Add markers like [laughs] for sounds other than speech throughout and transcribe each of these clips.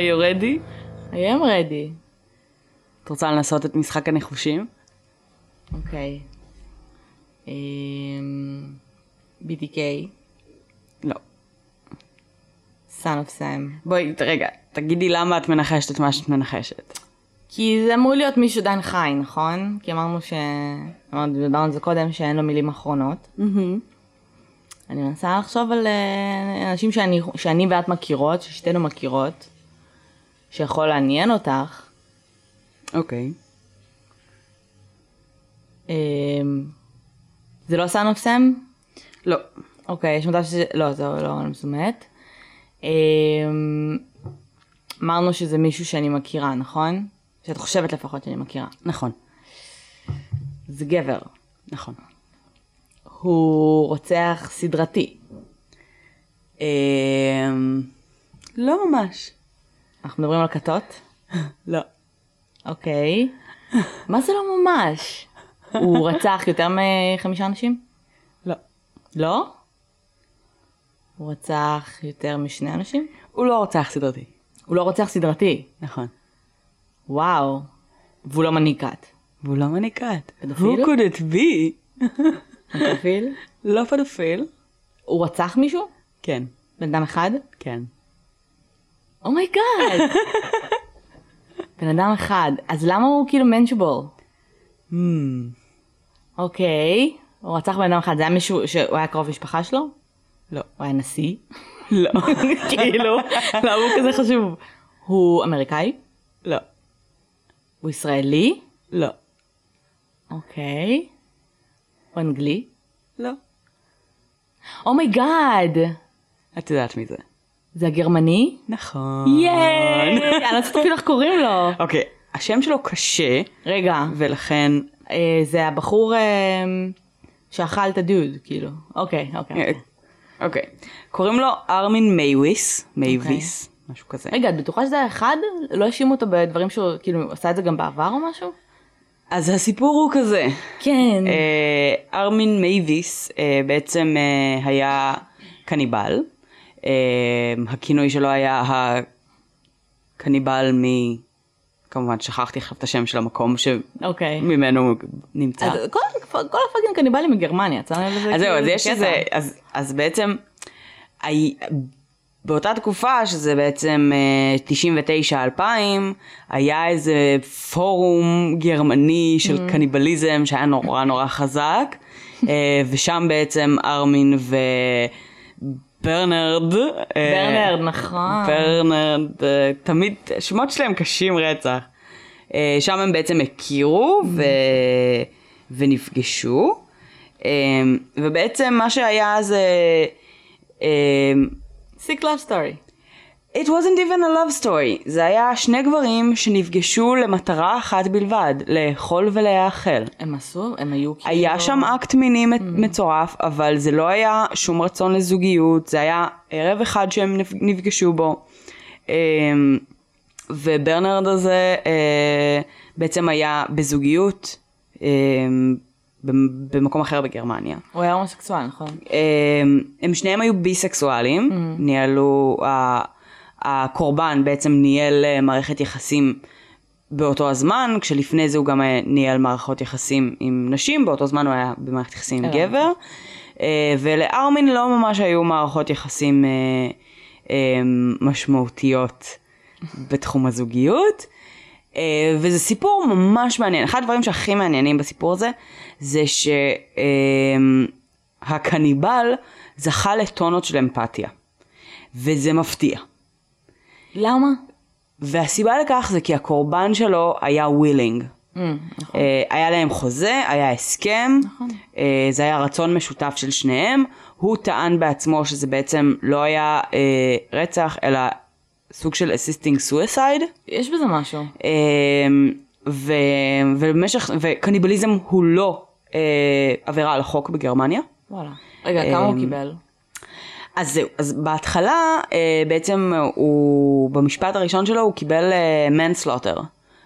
are you ready? I am ready. את רוצה לנסות את משחק הניחושים? אוקיי. אמ, BTK, לא. Son of Sam. בואי, רגע, תגידי למה את מנחשת את מה שאת מנחשת. כי זה אמור להיות מישהו עדיין חי, נכון? כי אמרנו ש... אמרנו, דיברנו על זה קודם, שאין לו מילים אחרונות. אני מנסה לחשוב על אה, אנשים שאני, שאני ואת מכירות, ששתינו מכירות, שיכול לעניין אותך. אוקיי. אמ, זה לא סאן אוף סם? לא. אוקיי, יש מצב שזה... לא, זה לא מסומת. אמ, אמרנו שזה מישהו שאני מכירה, נכון? שאת חושבת לפחות שאני מכירה. נכון. זה גבר. נכון. הוא רוצח סדרתי. אמ... לא ממש. אנחנו מדברים על כתות? לא. אוקיי. מה זה לא ממש? הוא רצח יותר מחמישה אנשים? לא. לא? הוא רצח יותר משני אנשים? הוא לא רוצח סדרתי. הוא לא רוצח סדרתי. נכון. וואו. והוא לא מנהיג כת. והוא לא מניקת. פדופיל? Who could it be? פדופיל? לא פדופיל. הוא רצח מישהו? כן. בן אדם אחד? כן. Oh my God! [laughs] בן אדם אחד. אז למה הוא כאילו mentionable? Hmm. אוקיי. הוא רצח בן אדם אחד. זה היה מישהו שהוא היה קרוב משפחה שלו? לא. הוא היה נשיא? [laughs] לא. [laughs] כאילו, למה הוא כזה חשוב? הוא אמריקאי? לא. הוא ישראלי? לא. אוקיי. הוא אנגלי? לא. Oh my God! את יודעת מי זה. זה הגרמני? נכון. ייי! אני לא יודעת איך קוראים לו. אוקיי, השם שלו קשה, רגע, ולכן... אה, זה הבחור אה, שאכל את הדוד, כאילו. אוקיי, אוקיי. אוקיי. קוראים לו ארמין מייוויס, מייוויס, משהו כזה. רגע, את בטוחה שזה אחד? לא האשימו אותו בדברים שהוא כאילו עשה את זה גם בעבר או משהו? אז הסיפור הוא כזה. כן. אה, ארמין מייוויס אה, בעצם אה, היה קניבל. אה, הכינוי שלו היה הקניבל מ... כמובן שכחתי עכשיו את השם של המקום אוקיי. שממנו הוא נמצא. אז כל כל הפאקינג קניבלים מגרמניה, את שמה לב לזה? אז זהו, כאילו, אז יש. איזה, אז, אז בעצם, הי- באותה תקופה, שזה בעצם אה, 99-2000, היה איזה פורום גרמני של Mm. קניבליזם שהיה נורא נורא חזק, אה, ושם בעצם ארמין וברנרד, אה, ברנרד, נכון. ברנרד, אה, תמיד, שמות שלהם קשים רצח. אה, שם הם בעצם הכירו ו... ונפגשו, אה, ובעצם מה שהיה זה... אה, sick love story. It wasn't even a love story, זה היה שני גברים שנפגשו למטרה אחת בלבד, לאכול ולהאכל. הם עשו, הם היו כאילו... היה שם אקט מיני מצורף, אבל זה לא היה שום רצון לזוגיות, זה היה ערב אחד שהם נפ- נפגשו בו. אמ, וברנרד הזה אה, בעצם היה בזוגיות אמ, במ- במקום אחר בגרמניה. הוא היה הומוסקסואל, נכון? אמ, הם שניהם היו ביסקסואלים, ניהלו, ה- הקורבן בעצם ניהל אה, מערכת יחסים באותו הזמן, כשלפני זה הוא גם היה- ניהל מערכות יחסים עם נשים, באותו זמן הוא היה במערכת יחסים עם. גבר, אה, ולארמין לא ממש היו מערכות יחסים אה, אה, משמעותיות בתחום הזוגיות. אה, וזה סיפור ממש מעניין. אחד הדברים שהכי מעניינים בסיפור הזה, זה שהקניבל זכה לטונות של אמפתיה. וזה מפתיע. למה? והסיבה לכך זה כי הקורבן שלו היה willing. נכון. אה, היה להם חוזה, היה הסכם, נכון. אה, זה היה רצון משותף של שניהם. הוא טען בעצמו שזה בעצם לא היה אה, רצח, אלא סוג של assisting suicide. יש בזה משהו. אמ, ו, ובמשך, וקניבליזם הוא לא אה, עבירה על החוק בגרמניה. וואלה. רגע, כמה הוא אמ, קיבל? אז זהו, אז בהתחלה אה, בעצם הוא, במשפט הראשון שלו הוא קיבל מנסלוטר.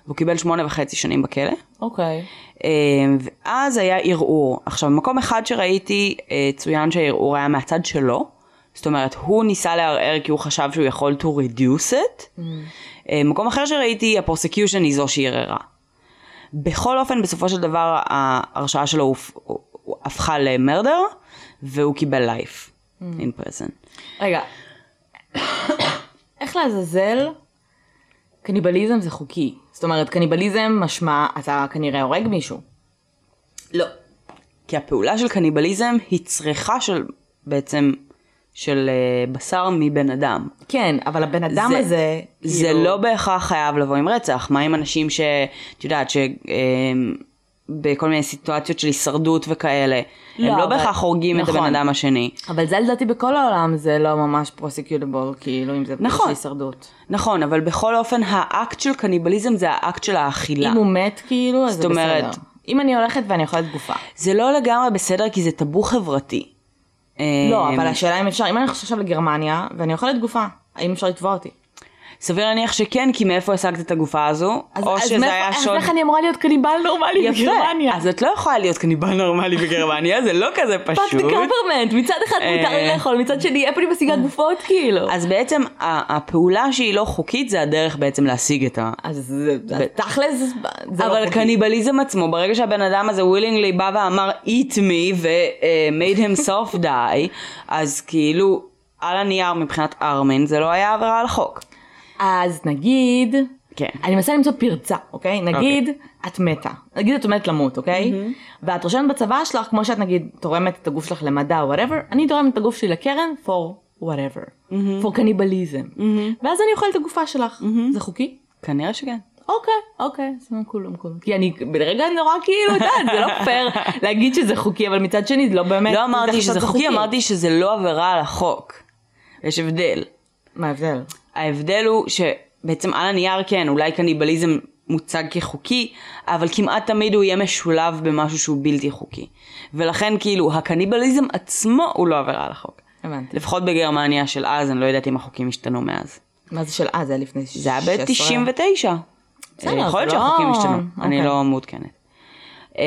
והוא קיבל שמונה וחצי שנים בכלא. אוקיי. אה, ואז היה ערעור. עכשיו, במקום אחד שראיתי, אה, צוין שהערעור היה מהצד שלו, זאת אומרת, הוא ניסה לערער כי הוא חשב שהוא יכול to reduce it. אה, מקום אחר שראיתי, הפרוסקיושן היא זו שערערה. בכל אופן, בסופו של דבר, ההרשעה שלו הפכה למרדר, והוא קיבל life in prison. רגע, איך לעזאזל קניבליזם זה חוקי? זאת אומרת, קניבליזם משמע, אתה כנראה הורג מישהו. לא. כי הפעולה של קניבליזם היא צריכה של, בעצם, של אה, בשר מבן אדם. כן, אבל הבן אדם זה- הזה, זה כאילו- לא בהכרח חייב לבוא עם רצח. מה עם אנשים ש... את יודעת, ש... אה, בכל מיני סיטואציות של הישרדות וכאלה. לא, הם לא אבל- בהכרח הורגים את נכון. הבן אדם השני. אבל זה לדעתי בכל העולם זה לא ממש prosecutable, כאילו, אם זה נכון. הישרדות. נכון, אבל בכל אופן האקט של קניבליזם זה האקט של האכילה. אם הוא מת, כאילו, אז זה זאת אומרת- בסדר. אם אני הולכת ואני אוכלת גופה. זה לא לגמרי בסדר כי זה טאבו חברתי. לא, אה, אבל השאלה אם אפשר, אם אני הולכת עכשיו לגרמניה, ואני אוכלת גופה, האם אפשר לתבוע אותי? סביר להניח שכן, כי מאיפה השגת את הגופה הזו? אז, או אז שזה מאיפה- היה אז שוד... איך אני אמורה להיות קניבל נורמלי יפה. בגרמניה? אז את לא יכולה להיות קניבל נורמלי בגרמניה, זה לא כזה fuck the פשוט. government, מצד אחד מותר לי אה. לאכול, מצד שני איפה אני משיגה גופות כאילו. אז בעצם הפעולה שהיא לא חוקית זה הדרך בעצם להשיג את ה... אז זה- אז תכלס, זה לא אבל חוקי. קניבליזם עצמו, ברגע שהבן אדם הזה willingly בא ואמר eat me ו-made himself die, אז כאילו על הנייר מבחינת ארמין זה לא היה עבירה על החוק. אז נגיד, כן. אני מנסה למצוא פרצה, אוקיי? נגיד את מתה, נגיד את עומדת למות, אוקיי? ואת רושמת בצוואה שלך, כמו שאת נגיד תורמת את הגוף שלך למדע או whatever, אני תורמת את הגוף שלי לקרן for whatever, for cannibalism. ואז אני אוכלת את הגופה שלך, זה חוקי? כנראה שכן. אוקיי, אוקיי, זה כולם כולם. כי אני ברגע נורא כאילו, את יודעת, זה לא פייר [laughs] להגיד שזה חוקי, אבל מצד שני זה לא באמת, לא אמרתי זה שזה חוקי, אמרתי שזה לא עבירה על החוק. יש הבדל. מה ההבדל? ההבדל הוא שבעצם על הנייר כן, אולי קניבליזם מוצג כחוקי, אבל כמעט תמיד הוא יהיה משולב במשהו שהוא בלתי חוקי. ולכן כאילו הקניבליזם עצמו הוא לא עבירה על החוק. הבנתי. לפחות בגרמניה של אז, אני לא יודעת אם החוקים השתנו מאז. מה זה של אה, זה היה לפני זה היה 16. ב-99. בסדר, יכול להיות זה לא- שהחוקים השתנו, אני אוקיי. לא מעודכנת. אמ,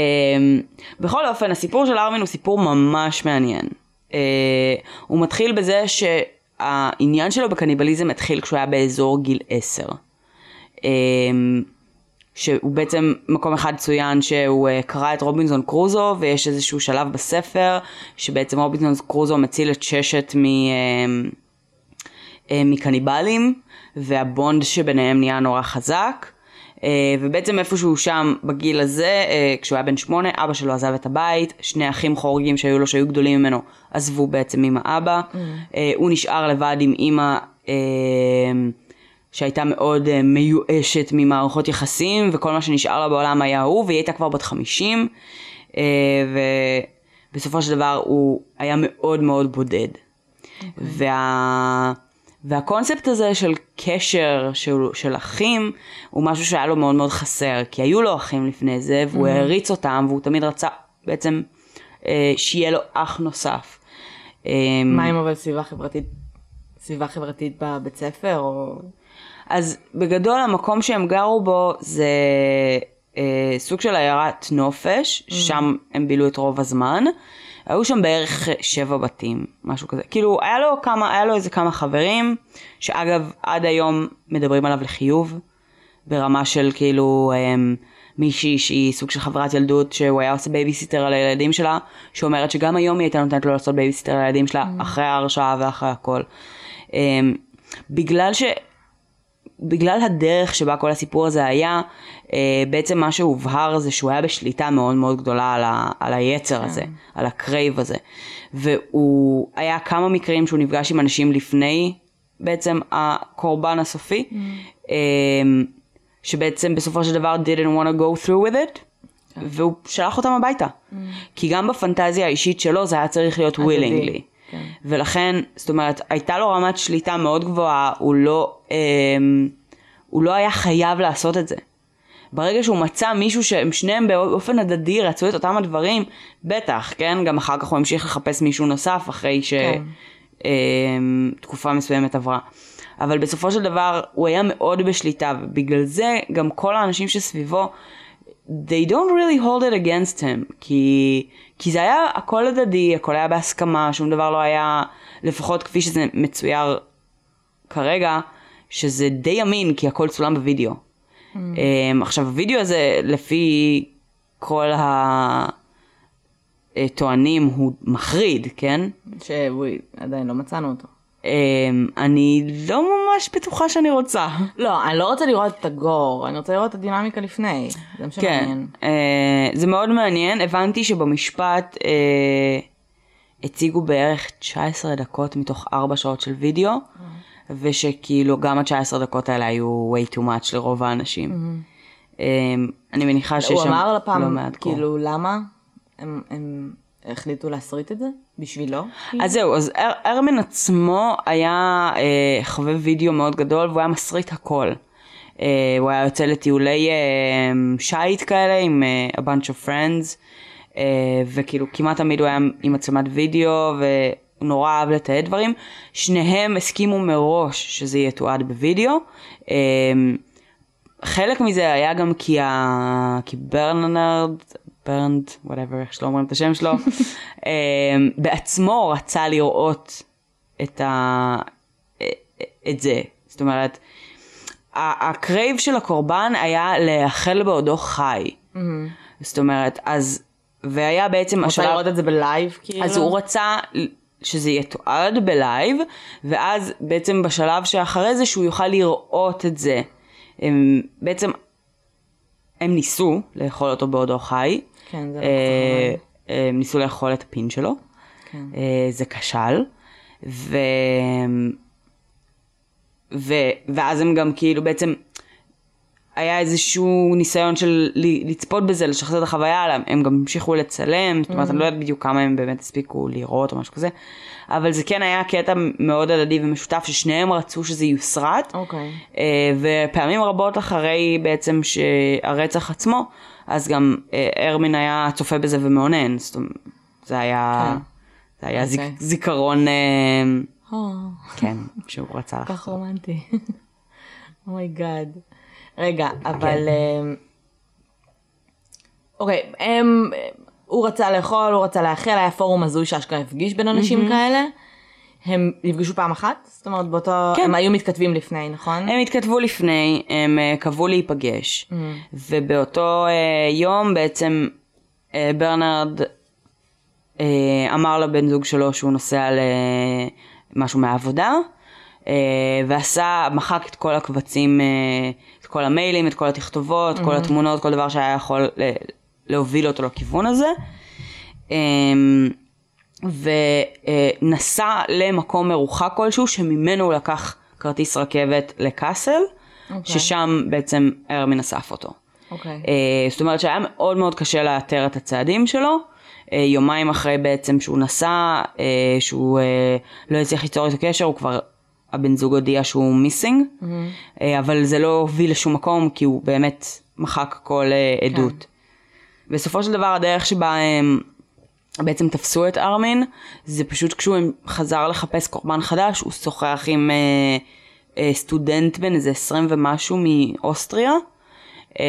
בכל אופן, הסיפור של ארווין הוא סיפור ממש מעניין. אה, הוא מתחיל בזה שהעניין שלו בקניבליזם התחיל כשהוא היה באזור גיל 10. אמ, שהוא בעצם מקום אחד צוין שהוא אה, קרא את רובינזון קרוזו ויש איזשהו שלב בספר שבעצם רובינזון קרוזו מציל את ששת מ... אמ, אה, מקניבלים, והבונד שביניהם נהיה נורא חזק. אה, ובעצם איפשהו שם בגיל הזה, אה, כשהוא היה בן שמונה, אבא שלו עזב את הבית, שני אחים חורגים שהיו לו, שהיו גדולים ממנו, עזבו בעצם עם האבא. אה, הוא נשאר לבד עם אימא שהייתה מאוד מיואשת ממערכות יחסים, וכל מה שנשאר לה בעולם היה הוא, והיא הייתה כבר בת חמישים, ובסופו של דבר הוא היה מאוד מאוד בודד. וה... והקונספט הזה של קשר של, של אחים הוא משהו שהיה לו מאוד מאוד חסר, כי היו לו אחים לפני זה והוא העריץ אותם והוא תמיד רצה בעצם אה, שיהיה לו אח נוסף. אה, מה עם אבל סביבה חברתית, סביבה חברתית בבית ספר, או... אז בגדול המקום שהם גרו בו זה אה, סוג של עיירת נופש, שם הם בילו את רוב הזמן. היו שם בערך שבע בתים, משהו כזה. כאילו, היה לו כמה, היה לו איזה כמה חברים, שאגב, עד היום מדברים עליו לחיוב, ברמה של כאילו אה, מישהי שהיא סוג של חברת ילדות, שהוא היה עושה בייביסיטר על הילדים שלה, שאומרת שגם היום היא הייתה נותנת לו לעשות בייביסיטר על הילדים שלה, אחרי ההרשעה ואחרי הכל. אה, בגלל ש... בגלל הדרך שבה כל הסיפור הזה היה, אה, בעצם מה שהובהר זה שהוא היה בשליטה מאוד מאוד גדולה על, ה, על היצר הזה, על ה-crave הזה. והוא, היה כמה מקרים שהוא נפגש עם אנשים לפני בעצם הקורבן הסופי, אה, שבעצם בסופו של דבר didn't want to go through with it. והוא שלח אותם הביתה. כי גם בפנטזיה האישית שלו זה היה צריך להיות willingly. כן. ולכן, זאת אומרת, הייתה לו רמת שליטה מאוד גבוהה, הוא לא, אמ, הוא לא היה חייב לעשות את זה. ברגע שהוא מצא מישהו שהם שניהם באופן הדדי רצו את אותם הדברים, בטח, כן? גם אחר כך הוא המשיך לחפש מישהו נוסף אחרי כן. שתקופה מסוימת עברה. אבל בסופו של דבר הוא היה מאוד בשליטה, ובגלל זה גם כל האנשים שסביבו, they don't really hold it against him, כי, כי זה היה הכל הדדי, הכל היה בהסכמה, שום דבר לא היה לפחות כפי שזה מצויר כרגע, שזה די אמין, כי הכל צולם בווידאו. Mm. Um, עכשיו, הווידאו הזה, לפי כל הטוענים, הוא מחריד, כן? שעדיין לא מצאנו אותו. Um, אני לא ממש בטוחה שאני רוצה. לא, אני לא רוצה לראות את הגור, אני רוצה לראות את הדינמיקה לפני. זה מה שמעניין. כן, זה מאוד מעניין. הבנתי שבמשפט uh, הציגו בערך 19 דקות מתוך 4 שעות של וידאו. ושכאילו גם ה-19 דקות האלה היו way too much לרוב האנשים. Mm-hmm. אני מניחה שיש שם לא מעט הוא אמר לפעם, כאילו, למה הם החליטו להסריט את זה? בשבילו? אז זהו, אז אר, ארמן עצמו היה אה, חובב וידאו מאוד גדול והוא היה מסריט הכל. אה, הוא היה יוצא לטיולי אה, שיט כאלה עם אה, a bunch of friends, אה, וכאילו כמעט תמיד הוא היה עם מצלמת וידאו, ו... הוא נורא אהב לתעד דברים, שניהם הסכימו מראש שזה יתועד בווידאו. אמ, חלק מזה היה גם כי, ה... כי ברנרד, ברנד, whatever, איך שלא אומרים את השם שלו, [laughs] אמ, בעצמו רצה לראות את, ה... את זה. זאת אומרת, ה-crave של הקורבן היה להיאכל בעודו חי. Mm-hmm. זאת אומרת, אז, והיה בעצם השלב... רוצה לראות את זה ב-live כאילו? אז הוא רצה שזה יתועד ב-live, ואז בעצם בשלב שאחרי זה שהוא יוכל לראות את זה. הם בעצם, הם ניסו לאכול אותו בעודו חי. כן, זה לא אה, הם ניסו לאכול את הפין שלו. כן. אה, זה כשל. ו... ו... ואז הם גם כאילו בעצם היה איזשהו ניסיון של לצפות בזה, לשחזר את החוויה, הם גם המשיכו לצלם, זאת אומרת, אני לא יודעת בדיוק כמה הם באמת הספיקו לראות או משהו כזה, אבל זה כן היה קטע מאוד הדדי ומשותף, ששניהם רצו שזה יוסרט, okay. אוקיי. אה, ופעמים רבות אחרי בעצם שהרצח עצמו, אז גם אה, ארמין היה צופה בזה ומאונן, זאת אומרת, זה היה. כן. זה היה okay. אוקיי. זיכרון, oh. כן, שהוא רצה לחזור. כך רומנטי. Oh my God. Oh רגע, כן. אבל... אוקיי, הם... הוא רצה לאכול, הוא רצה להיאכל, היה פורום הזוי שאשכרה הפגיש בין אנשים mm-hmm. כאלה. הם נפגשו פעם אחת? זאת אומרת באותו... כן. הם היו מתכתבים לפני, נכון? הם התכתבו לפני, הם uh, קבעו להיפגש. Mm-hmm. ובאותו uh, יום בעצם uh, ברנרד uh, אמר לבן זוג שלו שהוא נוסע למשהו מהעבודה. uh, ועשה, מחק את כל הקבצים uh, את כל המיילים, את כל התכתובות, mm-hmm. כל התמונות, כל דבר שהיה יכול להוביל אותו לכיוון הזה. אמ, ונסע למקום מרוחק כלשהו שממנו הוא לקח כרטיס רכבת לקאסל, okay. אוקיי. ששם בעצם ארמין אסף אותו. Okay. אוקיי. אה, זאת אומרת שהיה מאוד מאוד קשה לאתר את הצעדים שלו. אה, יומיים אחרי בעצם שהוא נסע, אה, שהוא לא הצליח ליצור איתו קשר, הוא כבר הבן זוג הודיע שהוא מיסינג, mm-hmm. אבל זה לא הוביל לשום מקום כי הוא באמת מחק כל עדות. כן. בסופו של דבר הדרך שבה הם בעצם תפסו את ארמין, זה פשוט כשהוא חזר לחפש קורבן חדש, הוא שוחח עם אה, אה, סטודנט בן איזה 20 ומשהו מאוסטריה, אה,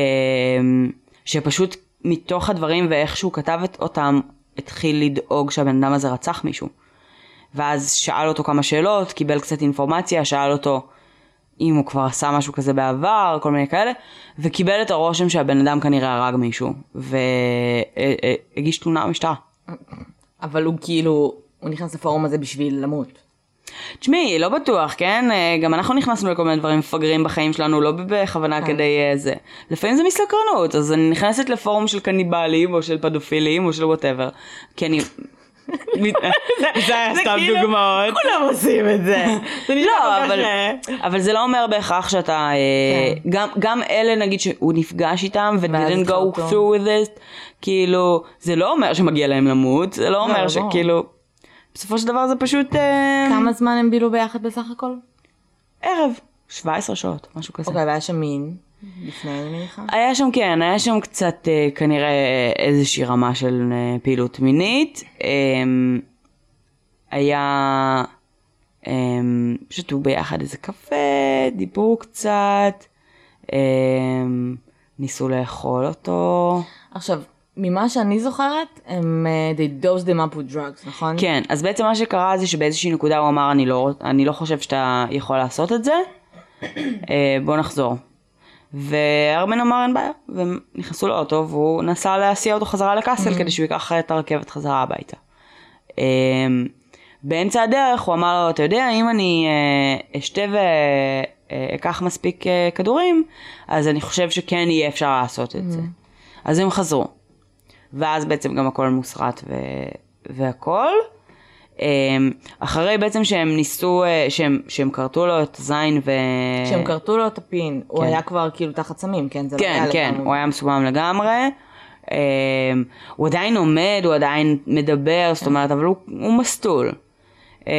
שפשוט מתוך הדברים ואיך שהוא כתב אותם, התחיל לדאוג שהבן אדם הזה רצח מישהו. ואז שאל אותו כמה שאלות, קיבל קצת אינפורמציה, שאל אותו אם הוא כבר עשה משהו כזה בעבר, כל מיני כאלה, וקיבל את הרושם שהבן אדם כנראה הרג מישהו, והגיש תלונה במשטרה. אבל הוא כאילו, הוא נכנס לפורום הזה בשביל למות. תשמעי, לא בטוח, כן? גם אנחנו נכנסנו לכל מיני דברים מפגרים בחיים שלנו, לא בכוונה כן. כדי אה, זה. לפעמים זה מסקרנות, אז אני נכנסת לפורום של קניבלים, או של פדופילים, או של וואטאבר. כי אני זה היה סתם כאילו, דוגמאות. כולם עושים את זה. לא, אבל זה לא אומר בהכרח שאתה, אה, כן. גם אלה נגיד שהוא נפגש איתם ו- didn't go through with it, כאילו, זה לא אומר שמגיע להם למות, זה לא אומר שכאילו, בסופו של דבר זה פשוט... אה, כמה זמן הם בילו ביחד בסך הכל? ערב, 17 שעות, משהו כזה. אוקיי, והיה שם מין. לפני אני מניחה? היה שם כן, היה שם קצת אה, כנראה איזושהי רמה של אה, פעילות מינית. אה, היה, אה, שתו ביחד איזה קפה, דיברו קצת, אה, ניסו לאכול אותו. עכשיו, ממה שאני זוכרת, הם, אה, they dosed them up with drugs, נכון? כן, אז בעצם מה שקרה זה שבאיזושהי נקודה הוא אמר, אני לא, אני לא חושב שאתה יכול לעשות את זה, בוא נחזור. וארמן אמר אין בעיה, והם נכנסו לאוטו והוא נסע להסיע אותו חזרה לקאסל כדי שהוא ייקח את הרכבת חזרה הביתה. אה, באמצע הדרך הוא אמר לו, אתה יודע, אם אני אה, אשתה ואקח מספיק אה, כדורים, אז אני חושב שכן יהיה אפשר לעשות את זה. אז הם חזרו. ואז בעצם גם הכל מוסרט ו... והכל. אמ, אחרי בעצם שהם ניסו, אה, שהם, שהם כרתו לו את הזין ו... כשהם כרתו לו את הפין, הוא היה כבר כאילו תחת סמים, כן? זה לא כן, היה כן, לגמרי. הוא היה מסומם לגמרי. אמ, הוא עדיין עומד, הוא עדיין מדבר, זאת אומרת, אבל הוא, הוא מסטול. אמ,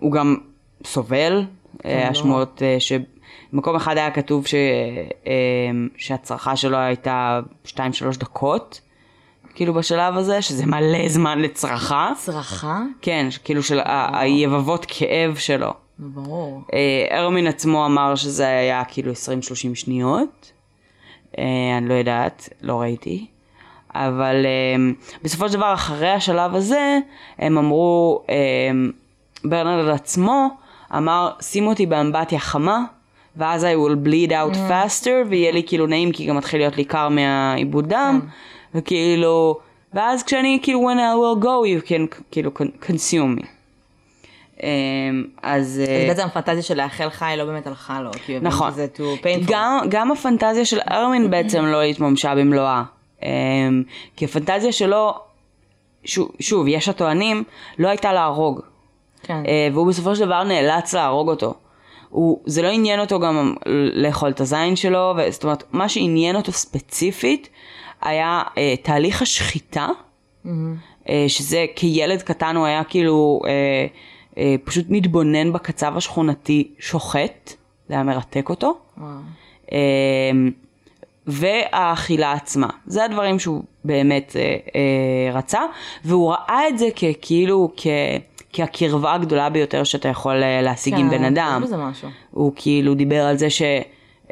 הוא גם סובל, אה, השמועות אה, שבמקום אחד היה כתוב ש, שהצרחה שלו הייתה 2-3 דקות, כאילו בשלב הזה, שזה מלא זמן לצרחה. צרחה? כן, כאילו של היבבות כאב שלו. ברור. אה, ארמין עצמו אמר שזה היה כאילו 20-30 שניות. אה, אני לא יודעת, לא ראיתי. אבל אה, בסופו של דבר, אחרי השלב הזה, הם אמרו, ברנרד עצמו אמר, שים אותי באמבטיה חמה, ואז I will bleed out faster, ויהיה לי כאילו נעים, כי גם מתחיל להיות לי קר מהעיבוד דם, וכאילו, ואז כשאני כאילו, when I will go, you can כאילו consume me. אז... אה, אז בעצם הפנטזיה של לאחל חי לא באמת הלכה לו, כי נכון. שזה too painful. גם, גם הפנטזיה של ארמין בעצם לא התממשה במלואה. אמ, כי הפנטזיה שלו, שוב, יש הטוענים, לא הייתה להרוג. כן. אה, והוא בסופו של דבר נאלץ להרוג אותו. הוא, זה לא עניין אותו גם לאכול את הזין שלו, זאת אומרת, מה שעניין אותו ספציפית היה אה, תהליך השחיטה, אה, שזה כילד קטן הוא היה כאילו אה, אה, פשוט מתבונן בקצב השכונתי שוחט, זה היה מרתק אותו. וואו. אה, והאכילה עצמה. זה הדברים שהוא באמת אה, אה, רצה, והוא ראה את זה ככאילו, כ, כהקרבה הגדולה ביותר שאתה יכול אה, להשיג עם כן, בן אדם. יש בזה משהו. הוא כאילו דיבר על זה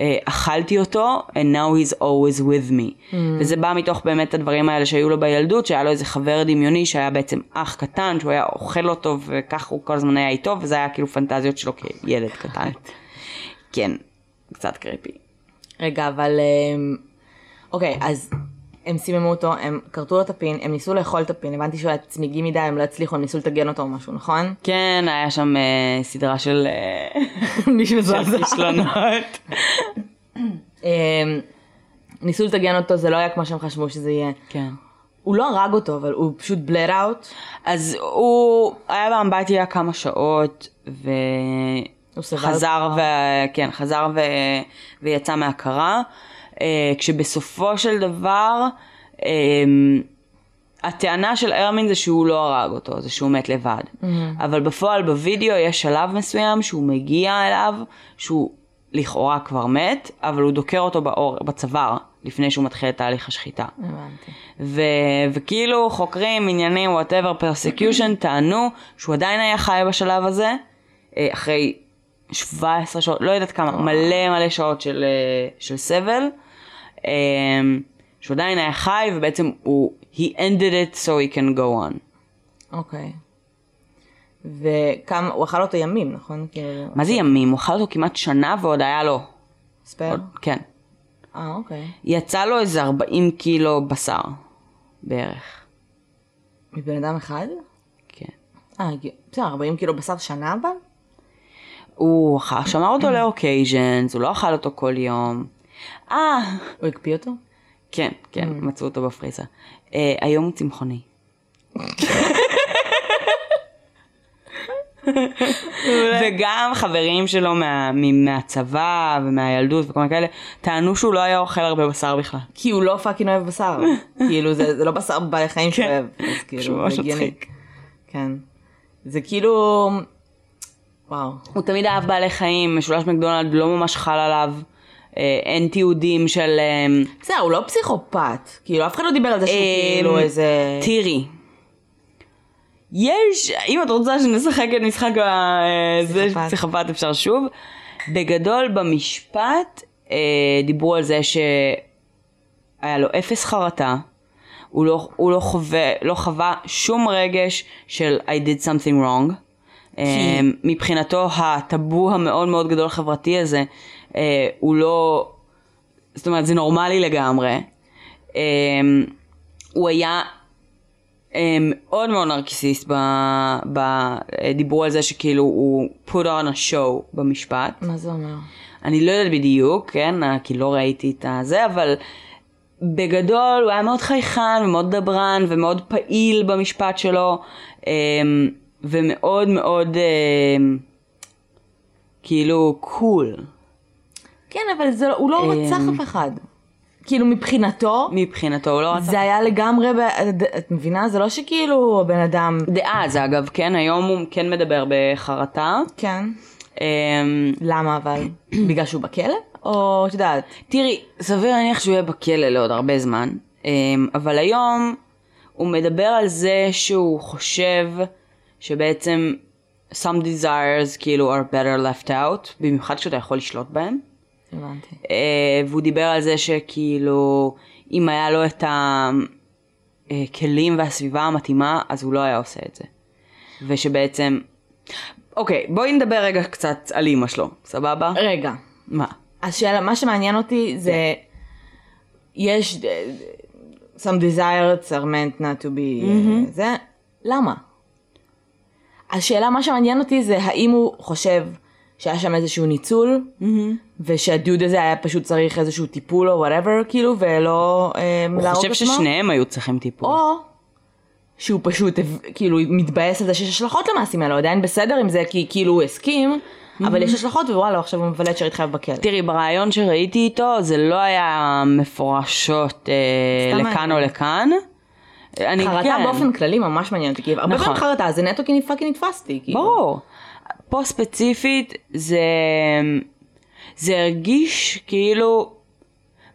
שאכלתי אותו, and now he's always with me. Mm. וזה בא מתוך באמת הדברים האלה שהיו לו בילדות, שהיה לו איזה חבר דמיוני שהיה בעצם אח קטן, שהוא היה אוכל אותו, וכך הוא כל הזמן היה איתו, וזה היה כאילו פנטזיות שלו כילד קטן. כן, קצת קריפי. רגע, אבל... אמ, אוקיי, אז הם סיממו אותו, הם כרתו לו את הפין, הם ניסו לאכול את הפין, הבנתי שהוא היה צמיגי מדי, הם לא הצליחו, הם ניסו לטגן אותו או משהו, נכון? כן, היה שם אה, סדרה של אה, [laughs] כישלונות. [laughs] אמ, ניסו לטגן אותו, זה לא היה כמו שהם חשבו שזה יהיה. כן. הוא לא הרג אותו, אבל הוא פשוט בלד אאוט. אז הוא היה באמבטיה כמה שעות, הוא סבל וחזר, ו... כן, חזר ו... ויצא מהכרה, כשבסופו של דבר, אה, הטענה של ארמין זה שהוא לא הרג אותו, זה שהוא מת לבד. אבל בפועל בווידאו יש שלב מסוים שהוא מגיע אליו, שהוא לכאורה כבר מת, אבל הוא דוקר אותו באור, בצוואר, לפני שהוא מתחיל את תהליך השחיטה. הבנתי. ו- וכאילו חוקרים, עניינים, whatever, persecution, טענו שהוא עדיין היה חי בשלב הזה, אה, אחרי 17 שעות, לא יודעת כמה, מלא מלא שעות של, אה, של סבל, אה, שהוא עדיין היה חי, ובעצם הוא, he ended it so he can go on. אוקיי. וכמה, הוא אכל אותו ימים, נכון? כאילו... מה זה ימים? הוא אכל אותו כמעט שנה ועוד היה לו. ספייר? כן. אה, אוקיי. יצא לו איזה 40 קילו בשר, בערך. מבן אדם אחד? כן. אה, בסדר, 40 קילו בשר שנה אבל? הוא שמר אותו לאוקייז'נס, הוא לא אכל אותו כל יום. אה, הוא הקפיא אותו? כן, כן, מצאו אותו בפריזה. אה, היום הוא צמחוני. וגם חברים שלו מה, מהצבא ומהילדות וכל מיני כאלה, טענו שהוא לא היה אוכל הרבה בשר בכלל. כי הוא לא פאקינג אוהב בשר. [laughs] כאילו, זה זה לא בשר בבעלי חיים שהוא אוהב. אז [laughs] כאילו, זה הגיוני. כן. זה כאילו... וואו. הוא תמיד אהב בעלי חיים, משולש מקדונלד לא ממש חל עליו. אה, אין תיעודים של... אה, בסדר, הוא לא פסיכופת. כאילו, אף אחד לא דיבר על זה שהוא אה, כאילו איזה... תראי, יש, אם את רוצה שנשחק את משחק ה- זה פסיכופת. פסיכופת אפשר שוב. בגדול במשפט דיברו על זה שהיה לו אפס חרטה, הוא לא, הוא לא, חווה, לא חווה שום רגש של I did something wrong. אה, מבחינתו הטאבו המאוד מאוד גדול חברתי הזה, אה, הוא לא, זאת אומרת זה נורמלי לגמרי. אה, הוא היה אה, מאוד מאוד נרקיסיסט, ב, ב, אה, דיברו על זה שכאילו הוא put on a show במשפט. מה זה אומר? אני לא יודעת בדיוק, כן, אה, כי לא ראיתי את הזה, אבל בגדול הוא היה מאוד חייכן ומאוד דברן ומאוד פעיל במשפט שלו, ומאוד מאוד אה, כאילו קול כן, אבל זה, הוא לא רצח אף אחד. כאילו מבחינתו, מבחינתו, הוא לא רצה... זה היה לגמרי, ב... את מבינה? זה לא שכאילו הבן אדם... דאז אגב, כן, היום הוא כן מדבר בחרטה. כן. אה, למה אבל? [clears throat] בגלל שהוא בכלא? או את יודעת? תראי, סביר להניח שהוא יהיה בכלא לעוד הרבה זמן, אמ, אבל היום הוא מדבר על זה שהוא חושב שבעצם some desires כאילו are better left out, במיוחד כשאתה יכול לשלוט בהם. הבנתי. אה, והוא דיבר על זה שכאילו אם היה לו את הכלים והסביבה המתאימה, אז הוא לא היה עושה את זה. ושבעצם... אוקיי, בואי נדבר רגע קצת על אימא שלו, סבבה? רגע, מה? השאלה, מה שמעניין אותי זה, יש, אה, some desires are meant not to be, אה, זה, למה? השאלה, מה שמעניין אותי זה האם הוא חושב שהיה שם איזשהו ניצול, ושהדוד הזה היה פשוט צריך איזשהו טיפול או whatever, כאילו, ולא אה, להרוג הוא חושב את עצמו, ששניהם היו צריכים טיפול. או שהוא פשוט כאילו מתבאס על זה שיש השלכות למעשים האלו, עדיין בסדר עם זה כי כאילו הוא הסכים, אבל יש השלכות ווואלה עכשיו הוא מבלה את שארית חייו בכלא. תראי, בריאיון שראיתי איתו, זה לא היה מפורשות אה, לכאן או. לכאן. אני חרטה כן, באופן כללי ממש מעניין אותי, כי הרבה נכון. פעמים חרטה זה נטו כי fucking נתפסתי, כאילו. ברור. פה ספציפית, זה, זה הרגיש כאילו,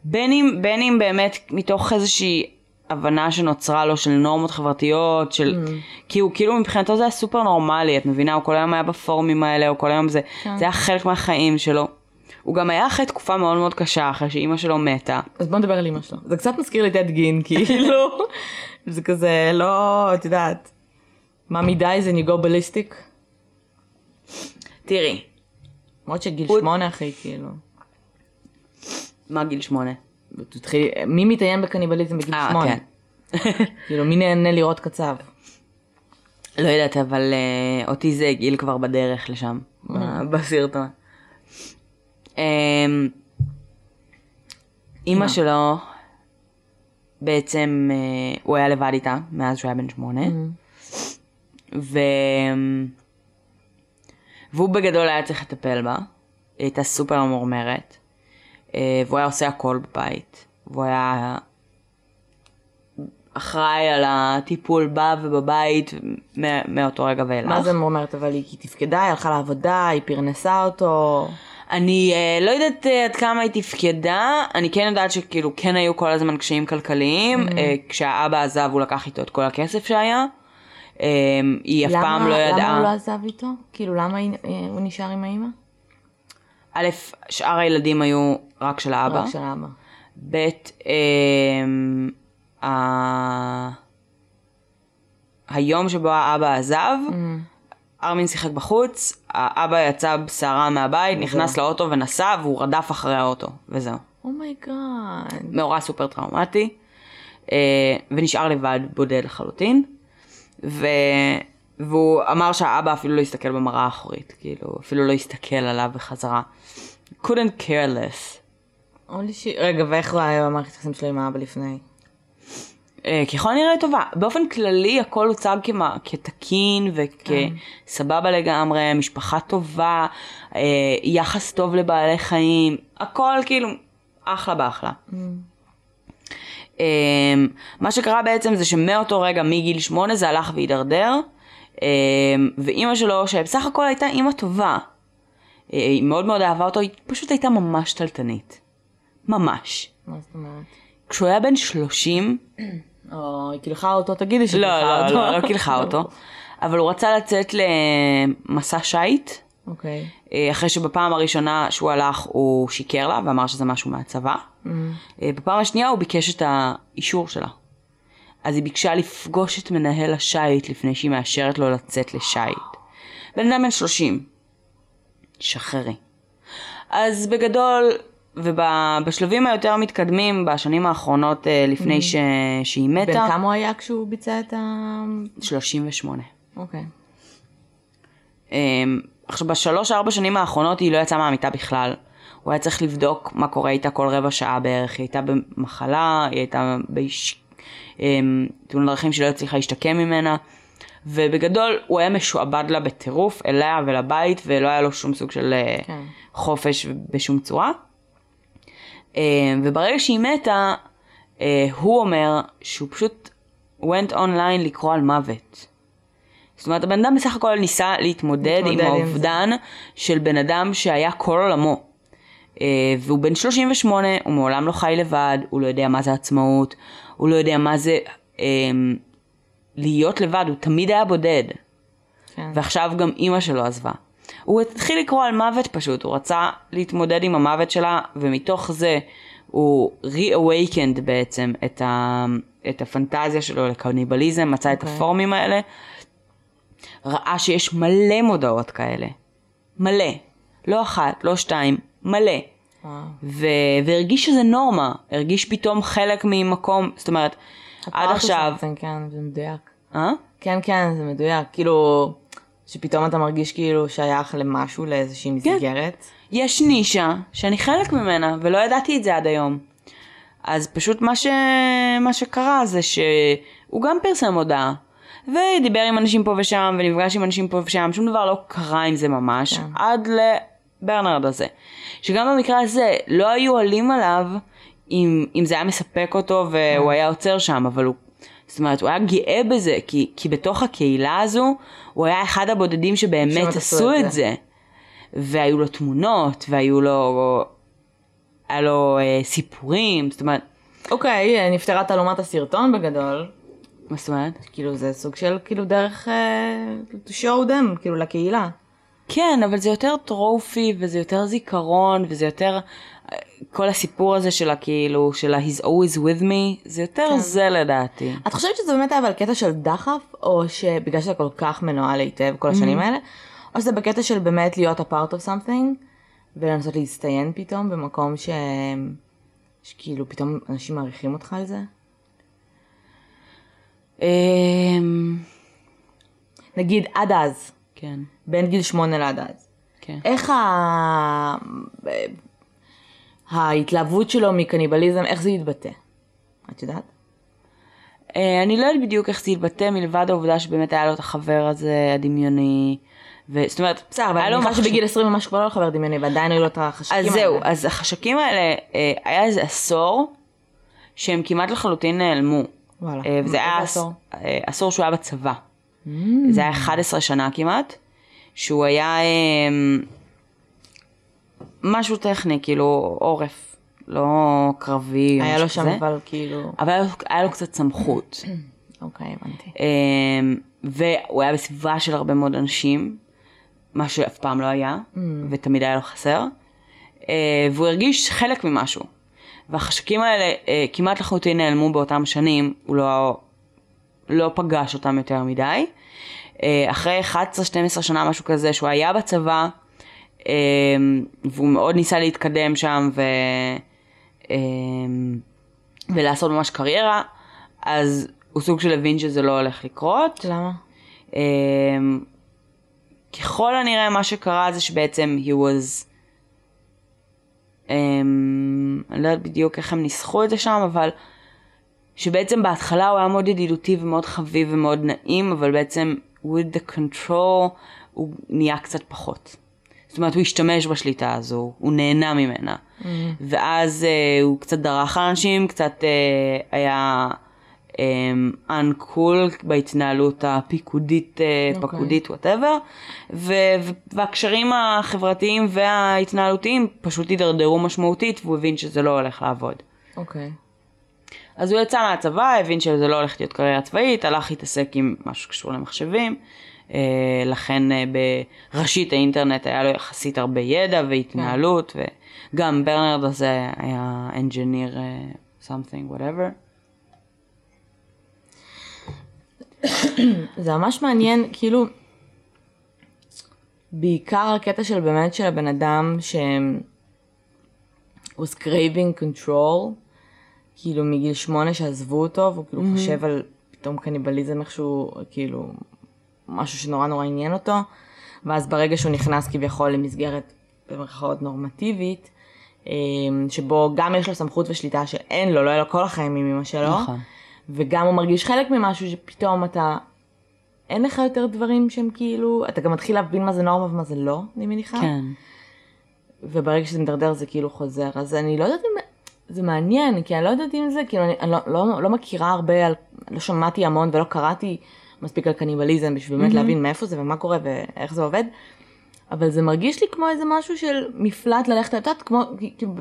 בין אם, בין אם באמת מתוך איזושהי הבנה שנוצרה לו של נורמות חברתיות, של... Mm. כי הוא כאילו מבחינתו זה היה סופר נורמלי, את מבינה? הוא כל היום היה בפורומים האלה, הוא כל היום זה... כן. זה היה חלק מהחיים שלו. הוא גם היה אחרי תקופה מאוד מאוד קשה, אחרי שאימא שלו מתה. אז בוא נדבר על אמא שלו. זה קצת מזכיר לי טד גין, כאילו. [laughs] זה כזה לא, את יודעת. דייז and you go ballistic. תראי, למרות שגיל הוא- שמונה אחי, כאילו. מה גיל שמונה? מי מתעניין בקניבליזם בגיל אה, שמונה? כן. [laughs] כאילו, מי נהנה לראות קצב? לא יודעת, אבל uh, אותי זה הגיל כבר בדרך לשם, ב- בסרטון. Um, אימא? שלו, בעצם uh, הוא היה לבד איתה מאז שהוא היה בן שמונה, ו... והוא בגדול היה צריך לטפל בה, היא הייתה סופר ממורמרת, uh, והוא היה עושה הכל בבית, והוא היה אחראי על הטיפול בה ובבית מא- מאותו רגע ואילך. מה זה אומרת, אבל היא תפקדה, היא הלכה לעבודה, היא פרנסה אותו. אני אה, לא יודעת אה, עד כמה היא תפקדה, אני כן יודעת שכאילו כן היו כל הזמן קשיים כלכליים, אה, כשהאבא עזב הוא לקח איתו את כל הכסף שהיה, אה, היא אף פעם לא למה הוא לא ידעה, עזב איתו? כאילו, למה היא- אה, הוא נשאר עם האמא? א', שאר הילדים היו רק של האבא, רק של האבא. ב', אה, ה- היום שבו האבא עזב, ארמין שיחק בחוץ, האבא יצא בסערה מהבית, נכנס לאוטו ונסע, והוא רדף אחרי האוטו, וזהו. Oh my God. מאורע סופר טראומטי, אה, ונשאר לבד, בודד לחלוטין, ו... והוא אמר שהאבא אפילו לא הסתכל במראה האחורית, כאילו, אפילו לא הסתכל עליו בחזרה. couldn't care less. ש... רגע, ואיך הוא היה במערכת היחסים שלו עם האבא לפני? אה, ככל הנראה טובה. באופן כללי הכל הוצג כמה, כתקין וכסבבה לגמרי, משפחה טובה, אה, יחס טוב לבעלי חיים, הכל כאילו אחלה באחלה. אה, מה שקרה בעצם זה שמאותו רגע, מגיל שמונה, זה הלך והידרדר, אה, ואימא שלו, שבסך הכל הייתה אימא טובה, אה, היא מאוד מאוד אהבה אותו, היא פשוט הייתה ממש טלטנית. ממש. מה זאת אומרת? כשהוא היה בן 30, או, היא קילחה אותו, תגידי שהיא לא, קילחה לא, אותו. לא, לא קילחה אותו. [laughs] אבל הוא רצה לצאת למסע שיט, אוקיי. אה, אחרי שבפעם הראשונה שהוא הלך הוא שיקר לה ואמר שזה משהו מהצבא. אה, בפעם השנייה הוא ביקש את האישור שלה. אז היא ביקשה לפגוש את מנהל השייט לפני שהיא מאשרת לו לצאת לשייט. בן אדם בן 30. שחררי. אז בגדול, ובשלבים היותר מתקדמים, בשנים האחרונות אה, לפני ש... שהיא מתה, בן כמה הוא היה כשהוא ביצע את ה... 38. אוקיי. אמ, עכשיו בשלוש ארבע שנים האחרונות היא לא יצאה מהמיטה בכלל. הוא היה צריך לבדוק מה קורה איתה כל רבע שעה בערך. היא הייתה במחלה, היא הייתה בתאונת דרכים שלא הצליחה להשתקם ממנה. ובגדול הוא היה משועבד לה בטירוף, אליה ולבית, ולא היה לו שום סוג של אה, כן. חופש בשום צורה. אה, וברגע שהיא מתה, אה, הוא אומר שהוא פשוט went online לקרוא על מוות. זאת אומרת, הבן אדם בסך הכל ניסה להתמודד עם האובדן של בן אדם שהיה כל עולמו. אה, והוא בן 38, הוא מעולם לא חי לבד, הוא לא יודע מה זה עצמאות, הוא לא יודע מה זה להיות לבד, הוא תמיד היה בודד. כן. ועכשיו גם אימא שלו עזבה. הוא התחיל לקרוא על מוות פשוט, הוא רצה להתמודד עם המוות שלה, ומתוך זה הוא re-awakened בעצם את, ה, את הפנטזיה שלו לקניבליזם, מצא את אוקיי. הפורמים האלה, ראה שיש מלא מודעות כאלה. מלא. לא אחת, לא שתיים, מלא. ו... והרגיש שזה נורמה, הרגיש פתאום חלק ממקום, זאת אומרת, עד עכשיו, something, כן, זה מדויק. אה? כן, כן, זה מדויק. כאילו, שפתאום אתה מרגיש כאילו שייך למשהו, לאיזושהי כן. מסגרת. יש נישה שאני חלק ממנה, ולא ידעתי את זה עד היום. אז פשוט מה, ש... מה שקרה זה שהוא גם פרסם הודעה, ודיבר עם אנשים פה ושם, ונפגש עם אנשים פה ושם, שום דבר לא קרה עם זה ממש, כן. עד לברנרד הזה. שגם במקרה הזה לא היו עולים עליו אם, אם זה היה מספק אותו והוא היה עוצר שם, אבל הוא... זאת אומרת, הוא היה גאה בזה, כי, כי בתוך הקהילה הזו, הוא היה אחד הבודדים שבאמת עשו את זה. והיו לו תמונות, והיו לו... היה לו אה, סיפורים, זאת אומרת, אוקיי, נפתרה תעלומת הסרטון בגדול. מה זאת אומרת? כאילו, זה סוג של, כאילו, דרך אה, to show them, כאילו, לקהילה. כן, אבל זה יותר טרופי, וזה יותר זיכרון, וזה יותר... כל הסיפור הזה של הכאילו, של ה-he's always with me, זה יותר כן. זה לדעתי. את חושבת שזה באמת היה אבל קטע של דחף, או שבגלל שזה כל כך מנוהל היטב כל השנים האלה, או שזה בקטע של באמת להיות a part of something, ולנסות להצטיין פתאום במקום ש... שכאילו פתאום אנשים מעריכים אותך על זה? אמ, נגיד עד אז, כן, בין גיל שמונה לעד אז. כן. איך ה... ההתלהבות שלו מקניבליזם, איך זה יתבטא? את יודעת? אה, אני לא יודעת בדיוק איך זה יתבטא מלבד העובדה שבאמת היה לו את החבר הזה הדמיוני. ו- זאת אומרת, בסדר, אבל אני מניחה מחש- שבגיל 20 ממש כבר לא חבר דמיוני, ועדיין היו לו את החשקים אז האלה. זהו, אז החשקים האלה, אה, היה איזה עשור שהם כמעט לחלוטין נעלמו. וואלה. אה, וזה היה עשור? עשור שהוא היה בצבא. Mm. זה היה 11 שנה כמעט, שהוא היה אה, משהו טכני, כאילו עורף, לא קרבי. היה לו שם כזה. אבל כאילו... אבל היה לו- היה לו קצת סמכות. [clears throat] אוקיי, הבנתי. אמ, והוא היה בסביבה של הרבה מאוד אנשים, מה שאף פעם לא היה, ותמיד היה לו חסר, אה, והוא הרגיש חלק ממשהו. והחשקים האלה אה, כמעט לחלוטין נעלמו באותם שנים, הוא לא, לא פגש אותם יותר מדי. אה, אחרי 11-12 שנה, משהו כזה, שהוא היה בצבא, והוא מאוד ניסה להתקדם שם ו, אה, ולעשות ממש קריירה, אז הוא סוג של הבין שזה לא הולך לקרות. למה? Um, ככל הנראה מה שקרה זה שבעצם he was, um, אני לא יודעת בדיוק איך הם ניסחו את זה שם, אבל שבעצם בהתחלה הוא היה מאוד ידידותי ומאוד חביב ומאוד נעים, אבל בעצם with the control הוא נהיה קצת פחות. זאת אומרת, הוא השתמש בשליטה הזו, הוא נהנה ממנה. Mm-hmm. ואז uh, הוא קצת דרך על אנשים, קצת uh, היה um, uncool בהתנהלות הפיקודית, uh, אוקיי. פקודית, וואטאבר. והקשרים החברתיים וההתנהלותיים פשוט הידרדרו משמעותית, והוא הבין שזה לא הולך לעבוד. אוקיי. אז הוא יצא מהצבא, הבין שזה לא הולך להיות קריירה צבאית, הלך להתעסק עם משהו שקשור למחשבים. אה, לכן אה, בראשית האינטרנט היה לו יחסית הרבה ידע והתנהלות, וגם ברנרד הזה היה engineer אה, something, whatever. [coughs] זה ממש מעניין, כאילו, בעיקר הקטע של באמת של הבן אדם ש... was craving control, כאילו מגיל שמונה שעזבו אותו, והוא כאילו mm-hmm. חושב על פתאום קניבליזם איכשהו, כאילו, משהו שנורא נורא עניין אותו, ואז ברגע שהוא נכנס כביכול למסגרת במרכאות נורמטיבית, אמ, שבו גם יש לו סמכות ושליטה שאין לו, לא היה לו כל החיים עם אמא שלו, נכון. וגם הוא מרגיש חלק ממשהו שפתאום אתה, אין לך יותר דברים שהם כאילו, אתה גם מתחיל להבין מה זה נורמה ומה זה לא, אני מניחה. כן. וברגע שזה מדרדר זה כאילו חוזר, אז אני לא יודעת אם, זה מעניין, כי אני לא יודעת אם זה, כאילו אני, אני לא, לא, לא מכירה הרבה, על, לא שמעתי המון ולא קראתי מספיק על קניבליזם בשביל באמת mm-hmm. להבין מאיפה זה ומה קורה ואיך זה עובד. אבל זה מרגיש לי כמו איזה משהו של מפלט ללכת, את יודעת, כמו, כאילו,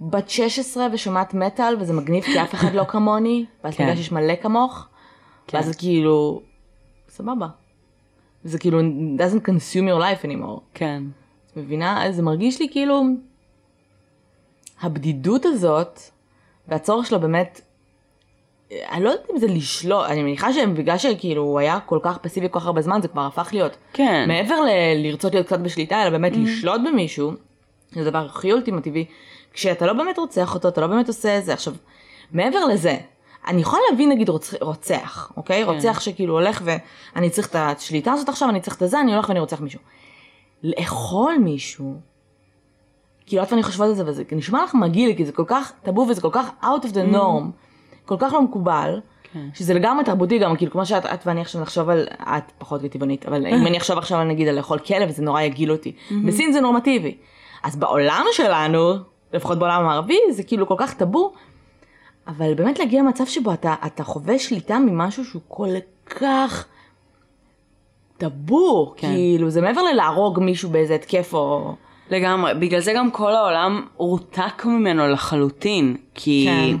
בת 16 ושומעת מטאל וזה מגניב כי אף אחד לא [laughs] כמוני, ואז יודע שיש מלא כמוך, כן. ואז כאילו, סבבה. זה כאילו doesn't consume your life anymore. כן. את מבינה? זה מרגיש לי כאילו, הבדידות הזאת, והצורך שלו באמת אני לא יודעת אם זה לשלוט, אני מניחה שבגלל שכאילו הוא היה כל כך פסיבי כל כך הרבה זמן, זה כבר הפך להיות. כן. מעבר ל- לרצות להיות קצת בשליטה, אלא באמת mm-hmm. לשלוט במישהו, זה הדבר הכי אולטימטיבי, כשאתה לא באמת רוצח אותו, אתה לא באמת עושה את זה. עכשיו, מעבר לזה, אני יכולה להבין נגיד רוצח, רוצח אוקיי? כן. רוצח שכאילו הולך ואני צריך את השליטה הזאת עכשיו, אני צריך את הזה, אני הולך ואני רוצח מישהו. לאכול מישהו, כאילו את ואני חושבת על זה וזה נשמע לך מגעיל, כי זה כל כך טאבו וזה כל כך out of the norm. Mm-hmm. כל כך לא מקובל, כן. שזה לגמרי תרבותי גם, כאילו כמו שאת את ואני עכשיו נחשוב על, את פחות טבעונית, אבל אם אני אחשוב עכשיו נגיד על לאכול כלב, זה נורא יגעיל אותי. בסין זה נורמטיבי. אז בעולם שלנו, לפחות בעולם המערבי, זה כאילו כל כך טאבו, אבל באמת להגיע למצב שבו אתה, אתה חווה שליטה ממשהו שהוא כל כך טאבו, כן. כאילו זה מעבר ללהרוג מישהו באיזה התקף או... לגמרי, בגלל זה גם כל העולם רותק ממנו לחלוטין, כי... כן.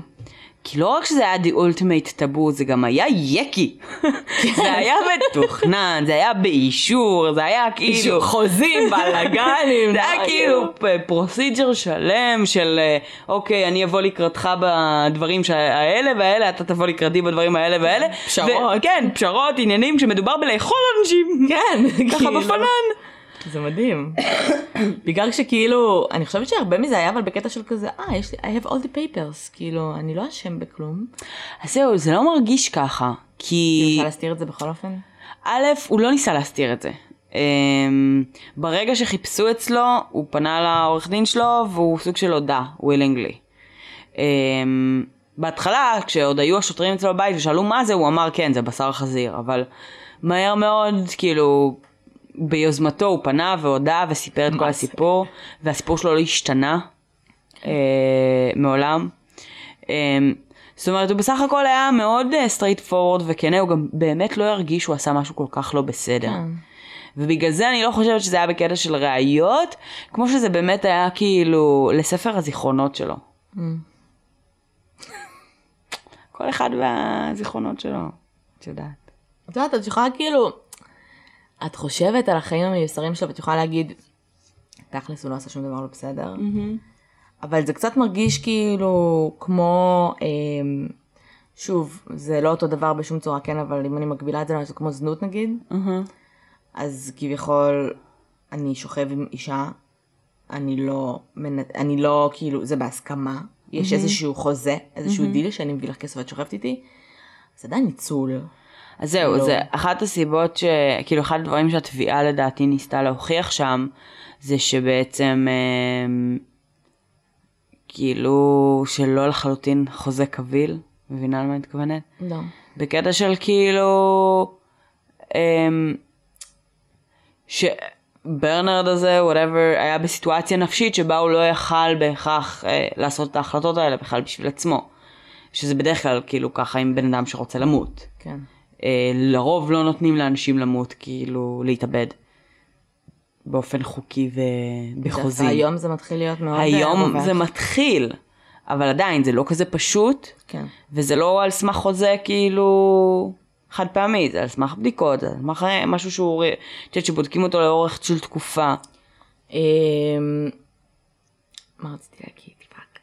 כי לא רק שזה היה the ultimate טאבו, זה גם היה יקי. [laughs] זה היה מתוכנן, זה היה באישור, זה היה כאילו... חוזים, [laughs] בלאגנים. זה היה כאילו פרוסיג'ר שלם של אה, אוקיי, אני אבוא לקראתך בדברים האלה והאלה, אתה תבוא לקראתי בדברים האלה והאלה. פשרות. כן, פשרות, עניינים, כשמדובר בלאכול אנשים. כן. ככה כאילו. בפנן. זה מדהים. בגלל שכאילו, אני חושבת שהרבה מזה היה אבל בקטע של כזה, אה, יש לי, I have all the papers, כאילו, אני לא אשם בכלום. אז זהו, זה לא מרגיש ככה, כי... הוא ניסה להסתיר את זה בכל אופן? א', הוא לא ניסה להסתיר את זה. Um, ברגע שחיפשו אצלו, הוא פנה לעורך דין שלו, והוא סוג של הודה, willingly. Um, בהתחלה, כשעוד היו השוטרים אצלו בבית ושאלו מה זה, הוא אמר כן, זה בשר חזיר, אבל מהר מאוד, כאילו, ביוזמתו הוא פנה והודה וסיפר את כל הסיפור, והסיפור שלו לא השתנה אה, מעולם. אה, זאת אומרת, הוא בסך הכל היה מאוד straight uh, forward וכנה, הוא גם באמת לא הרגיש שהוא עשה משהו כל כך לא בסדר. כן. ובגלל זה אני לא חושבת שזה היה בקטע של ראיות, כמו שזה באמת היה כאילו לספר הזיכרונות שלו. Mm. כל אחד והזיכרונות שלו, את יודעת. את יודעת, את יכולה כאילו, את חושבת על החיים המיוסרים שלו ואת יכולה להגיד, תכלס הוא לא עשה שום דבר לא בסדר, mm-hmm. אבל זה קצת מרגיש כאילו כמו, אה, שוב, זה לא אותו דבר בשום צורה, כן, אבל אם אני מגבילה את זה, זה כמו זנות נגיד, mm-hmm. אז כביכול אני שוכב עם אישה, אני לא, אני לא, כאילו, זה בהסכמה, יש mm-hmm. איזשהו חוזה, איזשהו. דיל שאני מביא לך כסף ואת שוכבת איתי, זה עדיין ניצול. אז זהו, לא. זה אחת הסיבות ש... כאילו, אחד הדברים שהתביעה לדעתי ניסתה להוכיח שם, זה שבעצם, אה, כאילו, שלא לחלוטין חוזה קביל, מבינה למה אני מתכוונת? לא. בקטע של כאילו, אה, שברנרד הזה, וואטאבר, היה בסיטואציה נפשית שבה הוא לא יכל בהכרח אה, לעשות את ההחלטות האלה בכלל בשביל עצמו. שזה בדרך כלל כאילו ככה עם בן אדם שרוצה למות. כן. אה, לרוב לא נותנים לאנשים למות, כאילו, להתאבד. באופן חוקי ובחוזי. היום זה מתחיל להיות מאוד... היום רווח. זה מתחיל, אבל עדיין זה לא כזה פשוט, כן. וזה לא על סמך חוזה כאילו חד פעמי, זה על סמך בדיקות, זה על סמך משהו שהוא, את יודעת שבודקים אותו לאורך של תקופה. אמ, מה רציתי להגיד? fuck,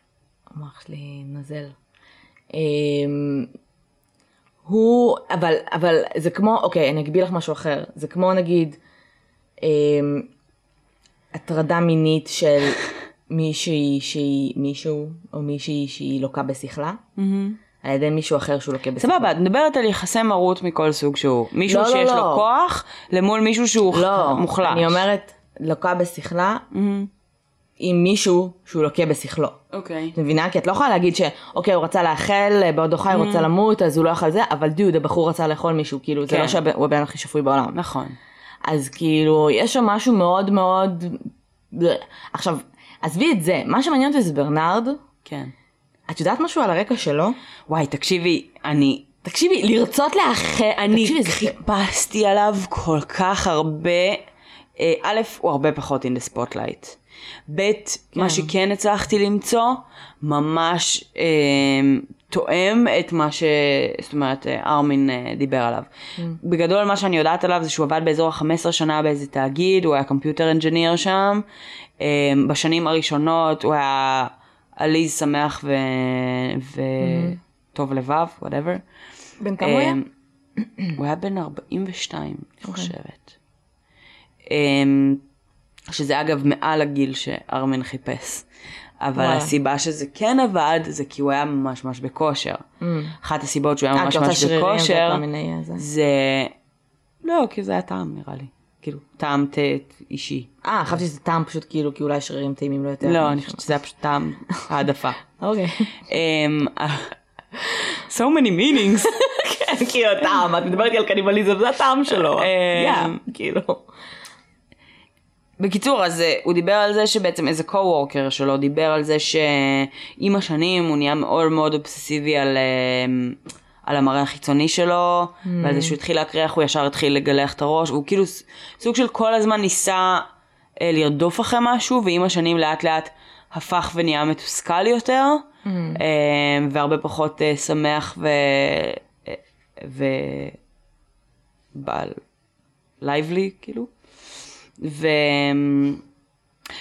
המוח שלי נזל. הוא, אבל, אבל זה כמו, אוקיי, אני אקביל לך משהו אחר. זה כמו נגיד, אמ, הטרדה מינית של [laughs] מישהי שהיא, מישהו או מישהי שהיא לוקה בשכלה, על ידי מישהו אחר שהוא לוקה בשכלה. סבבה, את מדברת על יחסי מרות מכל סוג שהוא. מישהו לא, לא, שיש לו לא. כוח למול מישהו שהוא לא, מוחלש. אני אומרת, לוקה בשכלה עם מישהו שהוא לוקה בשכלו. אוקיי. את מבינה? כי את לא יכולה להגיד שאוקיי, הוא רצה לאכל, בעודו חי הוא רצה למות, אז הוא לא אכל זה, אבל דוד, הבחור רצה לאכול מישהו, כאילו, זה כן. לא שהוא הבן הכי שפוי בעולם. נכון. אז כאילו, יש שם משהו מאוד מאוד... עכשיו, עזבי את זה, מה שמעניין אותי זה ברנרד, כן. את יודעת משהו על הרקע שלו? וואי, תקשיבי, אני... תקשיבי, לרצות לאחר, אני זה- חיפשתי עליו כל כך הרבה. אה, א', הוא הרבה פחות in the spotlight. ב', מה שכן הצלחתי למצוא, ממש אה, תואם את מה ש... זאת אומרת, אה, ארמין אה, דיבר עליו. בגדול, מה שאני יודעת עליו זה שהוא עבד באזור ה-15 שנה באיזה תאגיד, הוא היה קומפיוטר אנג'יניר שם. אה, בשנים הראשונות הוא היה עליז, שמח ו... וטוב לבב, whatever. בן כמה הוא היה? אמ, הוא היה בן 42, אני חושבת. אמ, שזה אגב מעל הגיל שארמן חיפש. אבל וואלה. הסיבה שזה כן עבד, זה כי הוא היה ממש ממש בכושר. אחת הסיבות שהוא היה אה, ממש ממש בכושר, זה. לא, כי זה היה טעם נראה לי. כאילו, טעם תה אישי. אה, חשבתי שזה טעם פשוט כאילו, כי אולי שרירים טעימים לו יותר. לא, אני חושבת שזה היה פשוט טעם [laughs] העדפה. אוקיי. אמ, [laughs] so many meanings. [laughs] כן, כאילו טעם, את מדברת על קניבליזם, זה הטעם שלו. יא, כאילו. בקיצור, אז אה, הוא דיבר על זה שבעצם איזה קו-וורקר שלו דיבר על זה שעם השנים הוא נהיה מאוד מאוד אובססיבי על, אה, על המראה החיצוני שלו, Mm. ועל זה שהוא התחיל להקריח, הוא ישר התחיל לגלח את הראש, והוא כאילו סוג של כל הזמן ניסה אה, לרדוף אחרי משהו, ועם השנים לאט לאט הפך ונהיה מתוסכל יותר, Mm. והרבה פחות שמח ו... אה, ו... בעל לייבלי, כאילו. ו...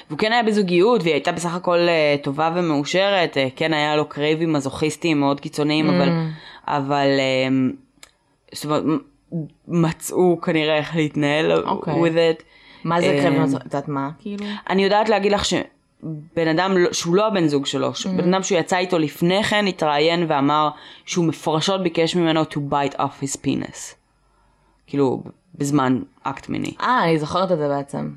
והוא כן היה בזוגיות, והיא הייתה בסך הכל אה, טובה ומאושרת, אה, כן היה לו קרייבים מזוכיסטיים מאוד קיצוניים, אבל, אבל אה, זאת אומרת, מצאו כנראה איך להתנהל אוקיי. with it. מה זה אה, קרב את יודעת מה, כאילו? אני יודעת להגיד לך שבן אדם, לא- שהוא לא הבן זוג שלו, בן אדם שהוא יצא איתו לפני כן, התראיין ואמר שהוא מפורשות ביקש ממנו to bite off his penis. כאילו, בזמן אקט מיני. אה, אני זוכרת את זה בעצם.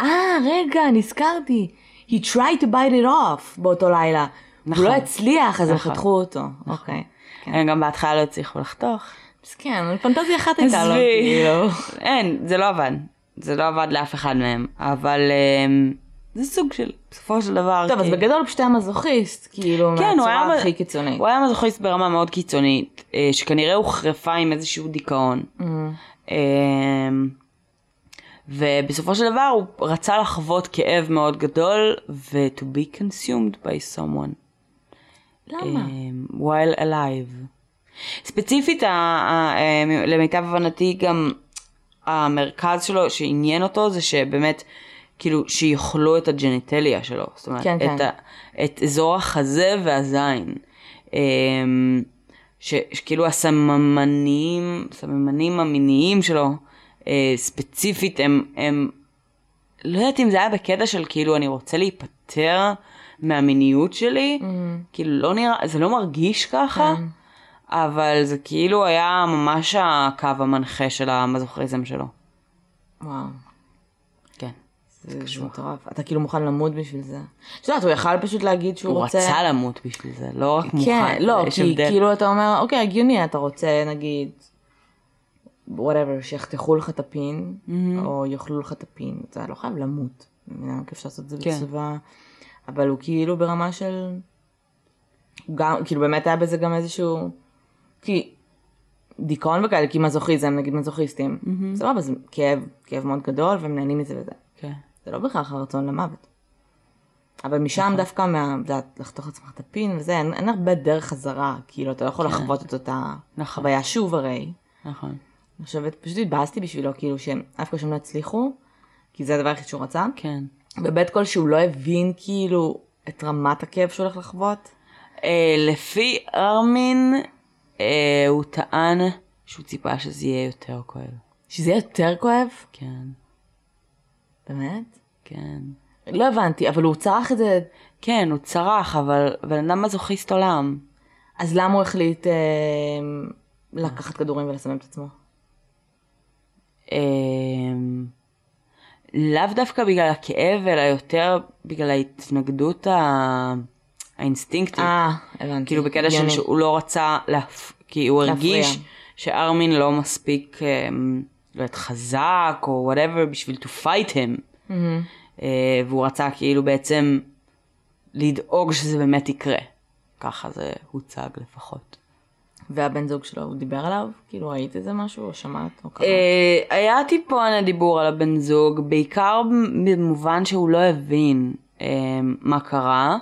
אה, רגע, נזכרתי. He tried to bite it off באותו לילה. נכון. הוא לא הצליח, אז הם נכון. חתכו אותו. אוקיי. כן. הם גם בהתחלה לא הצליחו לחתוך. מסכן, אבל פנטזיה אחת הייתה לו. כאילו. אין, זה לא עבד. זה לא עבד לאף אחד מהם. אבל אמ, זה סוג של, בסופו של דבר. טוב, אז כאילו- בגדול פשוט היה מזוכיסט, כאילו, כן, היה, מהצורה מ- הכי קיצונית. הוא היה מזוכיסט ברמה מאוד קיצונית, אה, שכנראה הוחרפה עם איזשהו דיכאון. Mm. אמ, ובסופו של דבר הוא רצה לחוות כאב מאוד גדול ו- to be consumed by someone. למה? אמ, while alive. ספציפית, ה- ה- אמ, למיטב הבנתי גם המרכז שלו שעניין אותו זה שבאמת, כאילו, שיאכלו את הג'ניטליה שלו. זאת אומרת, כן, את, כן. ה- את אזור החזה והזין. שכאילו הסממנים, הסממנים המיניים שלו, אה, ספציפית, הם, הם, לא יודעת אם זה היה בקטע של כאילו אני רוצה להיפטר מהמיניות שלי, Mm. כאילו לא נראה, זה לא מרגיש ככה, כן. אבל זה כאילו היה ממש הקו המנחה של המזוכריזם שלו. וואו. זה זה מטורף. אתה כאילו מוכן למות בשביל זה. את יודעת, הוא יכל פשוט להגיד שהוא הוא רוצה... רצה למות בשביל זה, לא רק מוכן, כן, לא, כי הבדל. כאילו אתה אומר, אוקיי, הגיוני, אתה רוצה נגיד, whatever, שיחתכו לך את הפין, או יאכלו לך את הפין, אתה לא חייב למות. כיף לעשות את זה כן. בצוואה, אבל הוא כאילו ברמה של, הוא גם, כאילו באמת היה בזה גם איזשהו, כי דיכאון וכאלה, כי מזוכיזם, נגיד מזוכיסטים, סבבה, זה כאב, כאב מאוד גדול, והם נהנים מזה וזה. כן. זה לא בהכרח הרצון למוות. אבל משם נכון. דווקא, מה, את יודעת, לחתוך לעצמך את הפין וזה, אין, אין הרבה דרך חזרה, כאילו, אתה לא יכול לחוות את אותה נכון. חוויה שוב הרי. נכון. אני חושבת, פשוט התבאסתי בשבילו, כאילו, שהם אף שהם לא הצליחו, כי זה הדבר היחיד שהוא רצה. כן. בבית כל שהוא לא הבין, כאילו, את רמת הכאב שהוא הולך לחוות. אה, לפי ארמין, אה, הוא טען שהוא ציפה שזה יהיה יותר כואב. שזה יהיה יותר כואב? כן, באמת? כן. לא הבנתי, אבל הוא צרח את זה, כן, הוא צרח, אבל בן אדם מזוכיסט עולם. אז למה הוא החליט אה, לקחת כדורים ולסמם את עצמו? אמ, לאו דווקא בגלל הכאב, אלא יותר בגלל ההתנגדות ה... האינסטינקטית. אה, הבנתי. כאילו בקטע של. שהוא לא רצה, להפ... כי הוא להפריע. הרגיש שארמין לא מספיק, אמ, לא יודעת, חזק או וואטאבר בשביל to fight him. מהמם. אה, והוא רצה כאילו בעצם לדאוג שזה באמת יקרה. ככה זה הוצג לפחות. והבן זוג שלו, הוא דיבר עליו? כאילו ראית איזה משהו, או שמעת, או קראת? אה, היה טיפון דיבור על הבן זוג, בעיקר במובן שהוא לא הבין אה, מה קרה.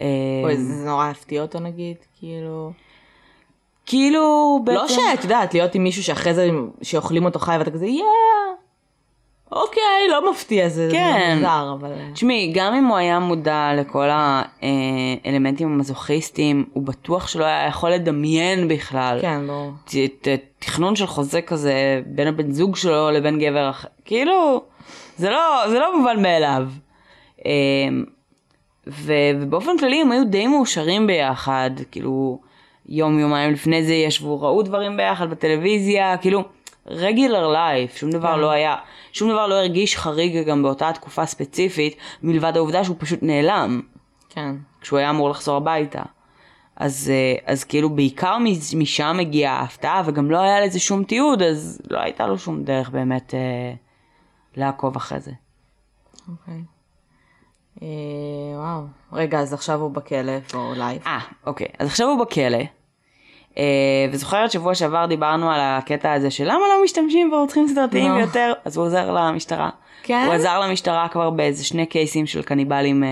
אה, או זה נורא הפתיע אותו נגיד, כאילו... כאילו בעצם... לא שאת יודעת, להיות עם מישהו שאחרי זה, שאוכלים אותו חי ואתה כזה, יאה, אוקיי, לא מפתיע, זה כן. מוזר, אבל... תשמעי, גם אם הוא היה מודע לכל האלמנטים המזוכיסטיים, הוא בטוח שלא היה יכול לדמיין בכלל. כן, ברור. תכנון של חוזה כזה בין הבן זוג שלו לבין גבר אחר, כאילו, זה לא, זה לא מובן מאליו. אמ, ו, ובאופן כללי הם היו די מאושרים ביחד, כאילו, יום יומיים לפני זה ישבו, ראו דברים ביחד בטלוויזיה, כאילו, regular life, שום דבר כן. לא היה, שום דבר לא הרגיש חריג גם באותה תקופה ספציפית, מלבד העובדה שהוא פשוט נעלם. כן. כשהוא היה אמור לחזור הביתה. אז, אה, אז כאילו בעיקר משם הגיעה ההפתעה וגם לא היה לזה שום תיעוד אז לא הייתה לו שום דרך באמת אה, לעקוב אחרי זה. אוקיי. אה, וואו. רגע, אז עכשיו הוא בכלא, או live. אה, אוקיי. אז עכשיו הוא בכלא. אה, וזוכרת שבוע שעבר דיברנו על הקטע הזה של למה לא משתמשים ברוצחים סדרתיים נו. יותר, אז הוא עוזר למשטרה. כן? הוא עזר למשטרה כבר באיזה שני קייסים של קניבלים אה,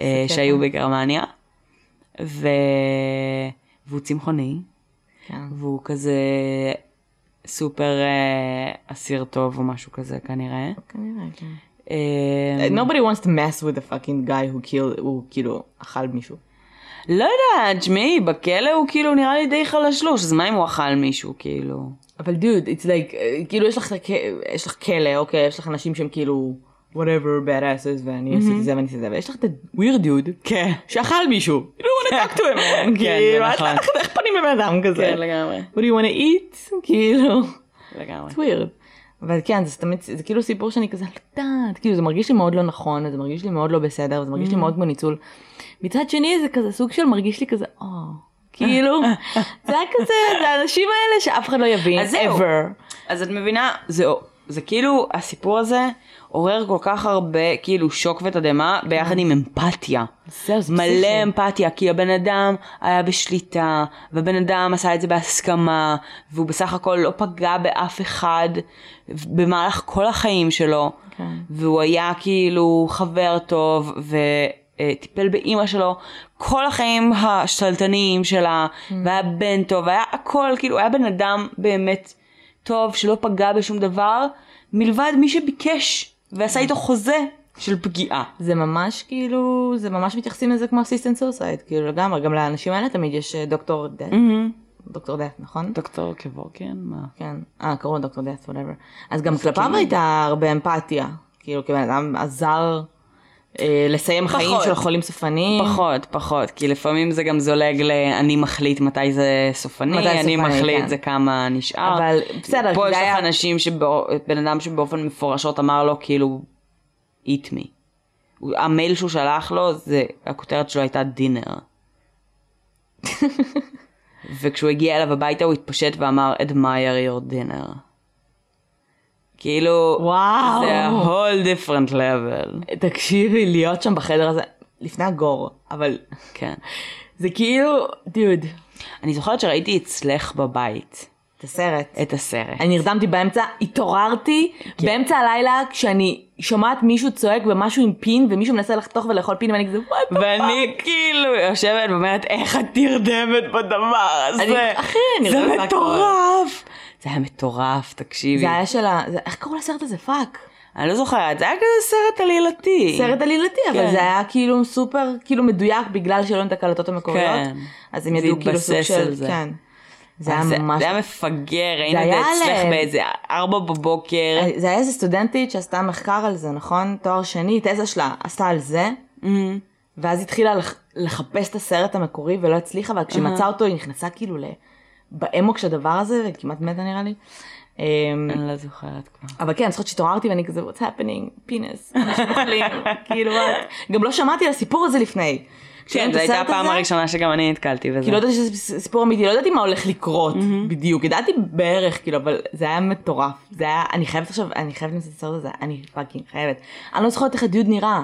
אה. שהיו בגרמניה. ו... והוא צמחוני. כן. והוא כזה סופר אה, אסיר טוב או משהו כזה כנראה. כנראה, כן. אה, Nobody wants to mess with a fucking guy who killed, הוא כאילו אכל מישהו. לא יודעת, תשמעי, בכלא הוא כאילו נראה לי די חלשלוש, אז מה אם הוא אכל מישהו, כאילו? אבל דוד, it's like, אה, כאילו יש לך, יש לך כלא, אוקיי, יש לך אנשים שהם כאילו, whatever, bad asses, ואני עשיתי זה ואני עשיתי זה, ויש לך את ה-weird dude, כן. שאכל מישהו. You don't want to talk to him. [laughs] כן, כאילו, איך- נכון. איך- פונים לבן אדם כזה? כן, לגמרי. What do you want to eat? כאילו, לגמרי. it's weird. אבל כן, זה תמיד, זה כאילו סיפור שאני כזה, לא יודעת, כאילו זה מרגיש לי מאוד לא נכון, זה מרגיש לי מאוד לא בסדר, זה מרגיש לי מאוד כמו ניצול. מצד שני זה כזה סוג של מרגיש לי כזה, או, כאילו, [laughs] זה היה כזה, זה האנשים האלה שאף אחד לא יבין, אז ever. אז את מבינה, זה, זה כאילו, הסיפור הזה עורר כל כך הרבה כאילו שוק ותדהמה ביחד עם אמפתיה. זהו, זה מלא פסיכי. אמפתיה, כי הבן אדם היה בשליטה, והבן אדם עשה את זה בהסכמה, והוא בסך הכל לא פגע באף אחד במהלך כל החיים שלו, כן. והוא היה כאילו חבר טוב, וטיפל באימא שלו כל החיים השתלטניים שלה, והיה בן טוב, והיה הכל, כאילו, היה בן אדם באמת טוב, שלא פגע בשום דבר, מלבד מי שביקש, ועשה איתו חוזה של פגיעה. זה ממש כאילו, זה ממש מתייחסים לזה כמו אסיסטנט סוסייד, כאילו לגמרי, גם לאנשים האלה תמיד יש אה, דוקטור דאט, דוקטור דאט, נכון? דוקטור קבורקיאן, מה? כן, אה, קראו לו דוקטור דאט, whatever. אז גם כלפיו הייתה הרבה אמפתיה, כאילו כבן אדם עזר אה, לסיים חיים פחות. של חולים סופניים. פחות, פחות, כי לפעמים זה גם זולג ל... אני מחליט מתי זה סופני, מתי אני סופני, מחליט כן. זה כמה נשאר. אבל בסדר, פה יש לך היה- אנשים, שבא... בן אדם שבאופן מפורשות אמר לו כאילו, eat me. המייל שהוא שלח לו, זה, הכותרת שלו הייתה דינר. [laughs] וכשהוא הגיע אליו הביתה הוא התפשט ואמר, admire your dinner. כאילו, וואו. זה a whole different level. תקשיבי, להיות שם בחדר הזה, לפני הגור, אבל כן. זה כאילו, דוד, אני זוכרת שראיתי אצלך בבית את הסרט. את הסרט. אני נרדמתי באמצע, התעוררתי באמצע הלילה כשאני שומעת מישהו צועק במשהו עם פין ומישהו מנסה לחתוך ולאכול פין ואני כזה וואט ואני כאילו יושבת ואומרת איך את נרדמת בדבר הזה. אני- אחי, אני זה בהכל. מטורף. זה היה מטורף, תקשיבי. זה היה של ה... זה- איך קראו לסרט הזה? fuck. אני לא זוכרת, זה היה כזה סרט עלילתי. סרט עלילתי, אבל כן. זה היה כאילו סופר, כאילו מדויק בגלל שלא את הקלטות המקוריות. כן. אז הם זה ידעו כאילו סוג של, זה. כן. זה זה היה ממש, זה היה מפגר, היינו היה אצלך ל- באיזה ארבע בבוקר. זה היה איזה סטודנטית שעשתה מחקר על זה, נכון? תואר שני, תזה שלה עשתה על זה, מהמם. ואז התחילה לח- לחפש את הסרט המקורי ולא הצליחה, אבל כשהיא מצאה אותו היא נכנסה כאילו ל... באמוק של הדבר הזה, וכמעט מתה נראה לי. אמ, אני לא זוכרת כבר. אבל כן, אני זוכרת שהתעוררתי ואני כזה, what's happening, פינס, אנשים אוכלים, כאילו? גם לא שמעתי על הסיפור הזה לפני. כן, זו הייתה הפעם הראשונה שגם אני נתקלתי בזה. כי לא ידעתי שזה סיפור אמיתי, לא ידעתי מה הולך לקרות בדיוק, ידעתי בערך, כאילו, אבל זה היה מטורף. זה היה, אני חייבת עכשיו, אני חייבת למצוא את הסרט הזה, אני fucking חייבת. אני לא זוכרת איך הדיוד נראה.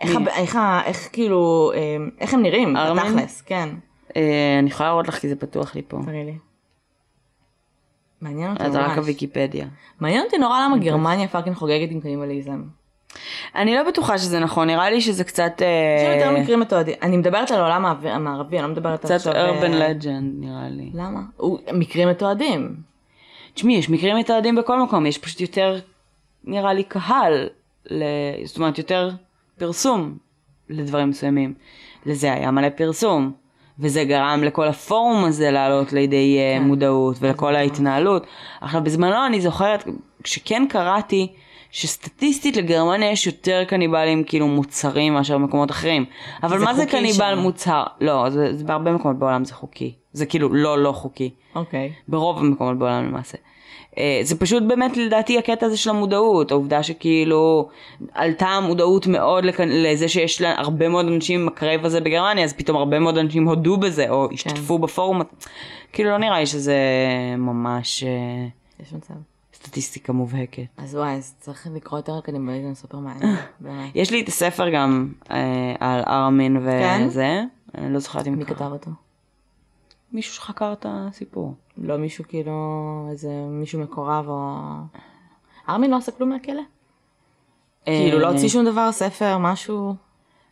איך, כאילו, אה, איך הם נראים? בתכלס, כן. אה, אני יכולה להראות לך כי זה פתוח לי פה. תראי לי. מעניין אותי אז רק ממש. הוויקיפדיה. מעניין אותי נורא למה גרמניה fucking חוגגת עם קניבליזם. אני לא בטוחה שזה נכון, נראה לי שזה קצת... יש אה, יותר מקרים מתועדים. אני מדברת על העולם המערבי, אני לא מדברת על קצת עכשיו... אה, urban legend נראה לי. למה? מקרים מתועדים. תשמעי, יש מקרים מתועדים בכל מקום, יש פשוט יותר, נראה לי, קהל. זאת אומרת, יותר פרסום לדברים מסוימים. לזה היה מלא פרסום, וזה גרם לכל הפורום הזה לעלות לידי כן. מודעות, ולכל ההתנהלות. עכשיו, בזמנו אני זוכרת, שכן קראתי, שסטטיסטית לגרמניה יש יותר קניבלים כאילו מוצרים מאשר במקומות אחרים. אבל זה מה זה קניבל שם. מוצהר? לא, זה, זה בהרבה מקומות בעולם זה חוקי. זה כאילו לא לא חוקי. אוקיי. ברוב המקומות בעולם למעשה. אה, זה פשוט באמת לדעתי הקטע הזה של המודעות, העובדה שכאילו עלתה המודעות מאוד לכ... לזה שיש לה הרבה מאוד אנשים עם ה crave הזה בגרמניה, אז פתאום הרבה מאוד אנשים הודו בזה, או השתתפו בפורום, כאילו לא נראה לי שזה ממש אה, יש מצב. סטטיסטיקה מובהקת. אז וואי, אז צריך לקרוא יותר על קניבליזם סופר מעניין. [laughs] יש לי את הספר גם אה, על ארמין כן? וזה, אני לא זוכרת אם מי כתב אותו? מישהו שחקר את הסיפור. לא מישהו כאילו, איזה מישהו מקורב או... ארמין לא עשה כלום מהכלא? כאילו לא הוציא שום דבר, ספר, משהו?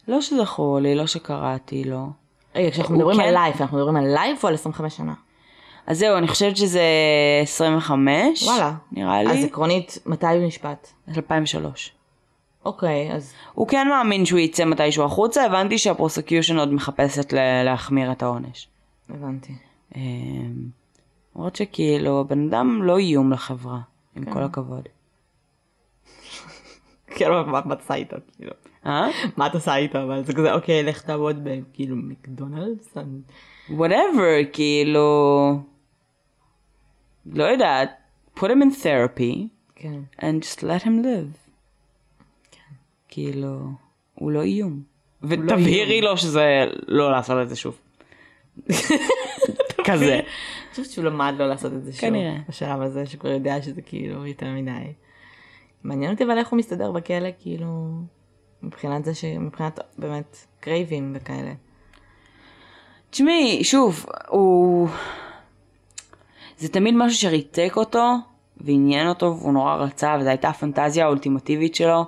לא שזכור לי, לא שקראתי, לא. רגע, כשאנחנו מדברים כן- על לייף, אנחנו מדברים על לייף או על 25 שנה? אז זהו, אני חושבת שזה 25, וואלה. נראה אז לי, עקרונית, מתי הוא נשפט? 2003. אוקיי, אז הוא כן מאמין שהוא יצא מתישהו החוצה, הבנתי שהפרוסקיושן עוד מחפשת להחמיר את העונש. הבנתי. למרות שכאילו, הבן אדם לא איום לחברה, עם כן. כל הכבוד. [laughs] כאילו, מה את עושה איתו? כאילו? אה? מה את עושה איתו? אבל זה כזה, אוקיי, לך תעבוד בכאילו מקדונלדס? whatever, כאילו, לא יודעת, put him in therapy, כן. and just let him live. כאילו, הוא לא איום. ותבהירי לו שזה לא לעשות את זה שוב. [laughs] כזה. חושבת שהוא למד לא לעשות את זה שוב. כנראה. בשלב הזה, שכבר יודע שזה כאילו יותר מדי. מעניין אותי אבל איך הוא מסתדר בכלא, כאילו, מבחינת זה ש... מבחינת באמת קרייבים וכאלה. תשמעי, שוב, הוא... זה תמיד משהו שריתק אותו, ועניין אותו, והוא נורא רצה, וזו הייתה הפנטזיה האולטימטיבית שלו,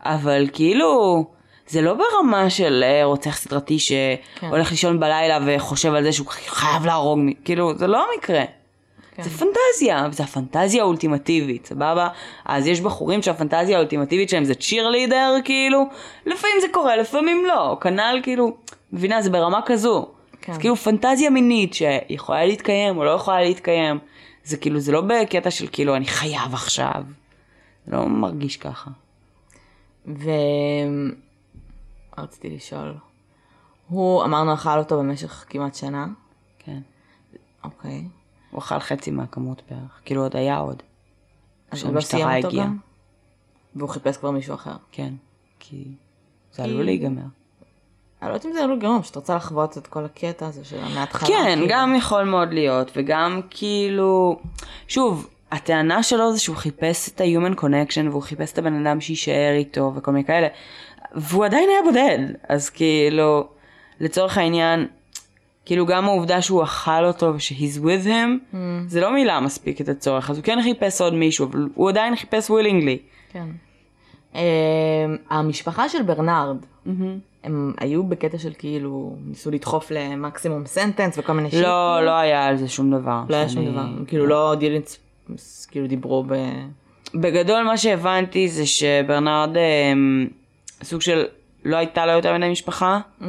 אבל כאילו, זה לא ברמה של אה, רוצח סדרתי שהולך לישון בלילה וחושב על זה שהוא חייב להרוג, מי- כאילו, זה לא המקרה. כן. זה פנטזיה, וזה הפנטזיה האולטימטיבית, סבבה? אז יש בחורים שהפנטזיה האולטימטיבית שלהם זה צ'יר לידר, כאילו, לפעמים זה קורה, לפעמים לא, כנ"ל כאילו, מבינה, זה ברמה כזו. כן. זה כאילו פנטזיה מינית שיכולה להתקיים או לא יכולה להתקיים, זה כאילו, זה לא בקטע של כאילו, אני חייב עכשיו. זה לא מרגיש ככה. ו... רציתי לשאול. הוא, אמרנו, אכל אותו במשך כמעט שנה. כן. אוקיי. הוא אכל חצי מהכמות בערך, כאילו עוד היה עוד. אז הוא לא סיים אותו הגיעה. גם? והוא חיפש כבר מישהו אחר. כן, כי זה עלול להיגמר. אני לא יודעת אם זה עלול גרום, פשוט רוצה לחוות את כל הקטע הזה של מההתחלה. כן, כאילו. גם יכול מאוד להיות, וגם כאילו, שוב, הטענה שלו זה שהוא חיפש את ה-human connection, והוא חיפש את הבן אדם שיישאר איתו וכל מיני כאלה, והוא עדיין היה בודד, אז כאילו, לצורך העניין, כאילו גם העובדה שהוא אכל אותו וש-he's with him, Mm. זה לא מילה מספיק את הצורך, אז הוא כן חיפש עוד מישהו, אבל הוא עדיין חיפש willingly. כן. אמ, המשפחה של ברנרד, הם היו בקטע של כאילו, ניסו לדחוף למקסימום סנטנס וכל מיני שיט. לא, לא היה על זה שום דבר. לא היה שום דבר. הם כאילו לא דילינס, כאילו דיברו ב... בגדול מה שהבנתי זה שברנרד אה, סוג של לא הייתה לו יותר מדי משפחה. Mm.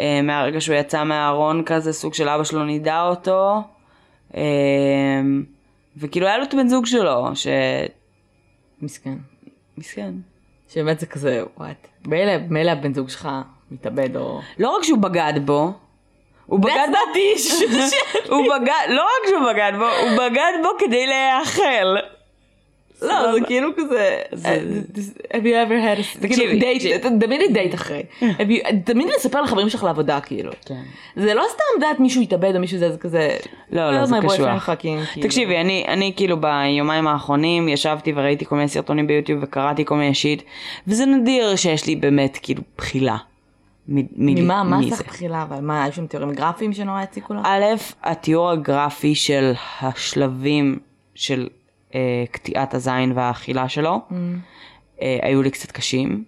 אה, מהרגע שהוא יצא מהארון כזה, סוג של אבא שלו נידע אותו. אה, וכאילו היה לו את הבן זוג שלו, ש... מסכן. מסכן. שבאמת זה כזה, וואט. מילא הבן זוג שלך מתאבד או... לא רק שהוא בגד בו, הוא בגד בו, [laughs] הוא בגד, לא רק שהוא בגד בו, הוא בגד בו כדי להיאכל. לא, זה כאילו כזה, זה- have you ever had a... תקשיבי, כאילו דייט. תמיד דייט אחרי. [laughs] תמיד לספר לחברים שלך לעבודה כאילו. כן. זה לא סתם דעת מישהו התאבד או מישהו זה, זה כזה... לא, לא, "Oh, זה קשוח. fucking", כאילו. תקשיבי, אני, כאילו ביומיים האחרונים ישבתי וראיתי כל מיני סרטונים ביוטיוב וקראתי כל מיני shit, וזה נדיר שיש לי באמת כאילו בחילה. מ- מ- ממה, מה. סך בחילה, אבל מה, היו שם תיאורים גרפיים שנורא הציקו לך? א', התיאור הגרפי של השלבים של אה, קטיעת הזין והאכילה שלו, אה, היו לי קצת קשים.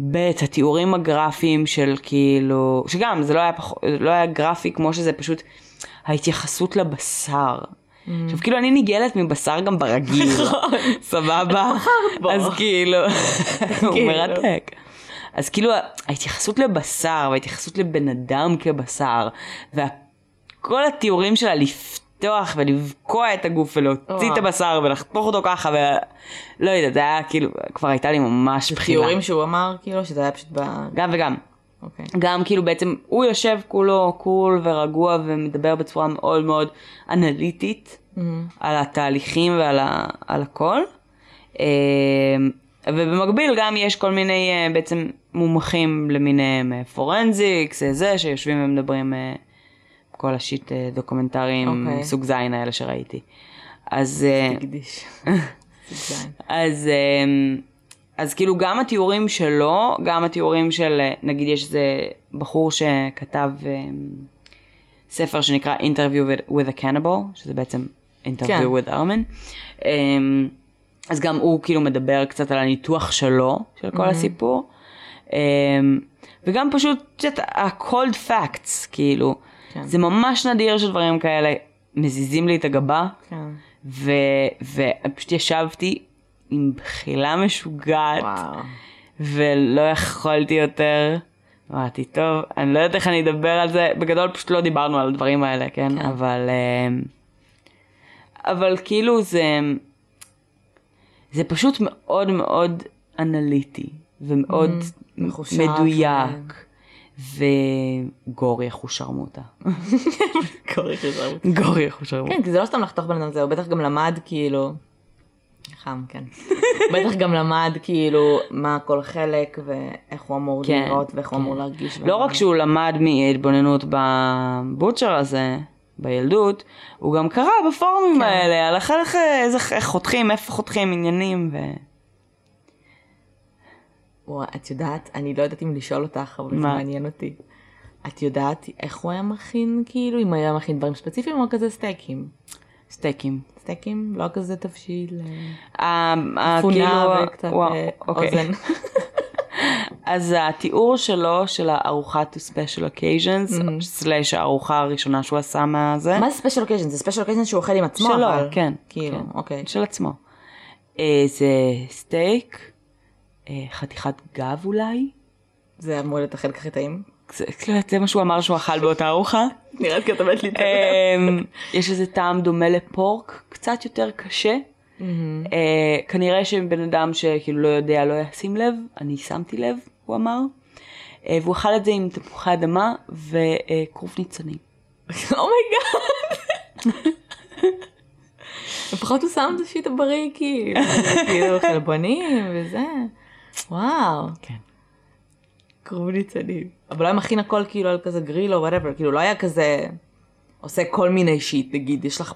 ב', התיאורים הגרפיים של כאילו, שגם זה לא היה, פח, לא היה גרפי כמו שזה פשוט ההתייחסות לבשר. עכשיו כאילו אני ניגלת מבשר גם ברגיל, [laughs] סבבה? בו. אז כאילו, [laughs] הוא כאילו. מרתק. אז כאילו ההתייחסות לבשר וההתייחסות לבן אדם כבשר וכל התיאורים שלה לפתוח ולבקוע את הגוף ולהוציא. את הבשר ולחתוך אותו ככה ולא יודעת זה היה כאילו כבר הייתה לי ממש בחילה. תיאורים שהוא אמר, כאילו, שזה היה פשוט ב... גם וגם. אוקיי. גם כאילו בעצם הוא יושב כולו קול ורגוע ומדבר בצורה מאוד מאוד אנליטית על התהליכים ועל ה, על הכל. אה, ובמקביל גם יש כל מיני אה, בעצם מומחים למיניהם אה, פורנזיקס, אה, זה שיושבים ומדברים אה, כל השיט אה, דוקומנטריים אוקיי. סוג זין האלה שראיתי. אז אה, תקדיש. [laughs] אז, אמ, אז כאילו גם התיאורים שלו, גם התיאורים של, אה, נגיד יש איזה בחור שכתב ספר שנקרא Interview with, with a Cannibal, שזה בעצם Interview כן. with Armin. אמ, אז גם הוא כאילו מדבר קצת על הניתוח שלו, של כל הסיפור. אמ, וגם פשוט, את ה-cold facts, כאילו, כן. זה ממש נדיר שדברים כאלה מזיזים לי את הגבה. כן. ו... ופשוט ישבתי עם בחילה משוגעת, וואו. ולא יכולתי יותר. אמרתי, טוב, אני לא יודעת איך אני אדבר על זה, בגדול פשוט לא דיברנו על הדברים האלה, כן? כן. אבל... אמ, אבל כאילו זה... זה פשוט מאוד מאוד אנליטי, ומאוד מחושב, מדויק, וגורי אחושרמוטה. קורא שזה גורי אחושרמוטה. כן, כי זה לא סתם לחתוך בן אדם, זה הוא בטח גם למד כאילו... חם, כן. [laughs] בטח גם למד כאילו מה כל חלק ואיך הוא אמור כן, לראות ואיך הוא כן. אמור להרגיש. לא רק שהוא למד מהתבוננות בבוטשר הזה, בילדות, הוא גם קרא בפורומים כן. האלה, על איך, איך, איך חותכים, איפה חותכים עניינים, ו... וואי, את יודעת, אני לא יודעת אם לשאול אותך, אבל זה מה? מעניין אותי. את יודעת איך הוא היה מכין, כאילו, אם היה מכין דברים ספציפיים או כזה סטייקים? סטייקים. סטייקים? לא כזה תבשיל, אה, ה- ה- אפונה כאילו- וקצת וואו, אה, אוקיי. אוזן. [laughs] אז התיאור שלו, של to special occasions, slash הארוחה הראשונה שהוא עשה מהזה, מה זה special occasion? זה special occasion שהוא אוכל עם עצמו, שלו, אבל... כן. כאילו, כן. אוקיי. של עצמו. אה, זה סטייק, אה, חתיכת גב אולי, זה אמור להיות החלק הכי טעים. זה, כאילו, זה מה שהוא אמר שהוא אכל באותה ארוחה. נראה לי כתבת לי את אמ, יש איזה טעם דומה ל pork, קצת יותר קשה. אה, כנראה שבן אדם שכאילו לא יודע לא ישים לב, אני שמתי לב, הוא אמר. אה, והוא אכל את זה עם תפוחי אדמה וכרוב ניצנים. oh my god. [laughs] לפחות הוא שם את ה shit הבריא כאילו, [laughs] כאילו חלבונים וזה. וואו. כן. כרוב ניצנים. אבל הוא היה מכין הכל כאילו על כזה גריל או whatever, כאילו לא היה כזה עושה כל מיני shit, נגיד, יש לך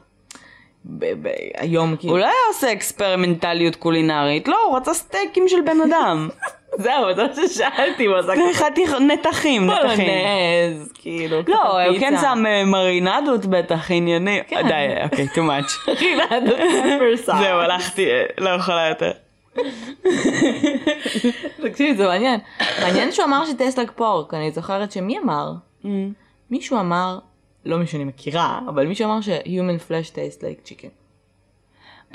ב- ב- היום כאילו. הוא לא היה עושה אקספרימנטליות קולינרית, לא, הוא רצה סטייקים של בן אדם. [laughs] זהו, זה מה ששאלתי, הוא עשה חתיך, נתחים, נתחים. פולנז, כאילו. לא, הוא כן. שם אה, מרינדות בטח, ענייני. כן. די, okay, too much. [laughs] סאוס. [laughs] זהו, הלכתי, אה, לא יכולה יותר. תקשיבי, זה מעניין. מעניין שהוא אמר like pork, אני זוכרת שמי אמר? מישהו אמר, לא מישהו אני מכירה, אבל מישהו אמר ש-human flesh taste like chicken.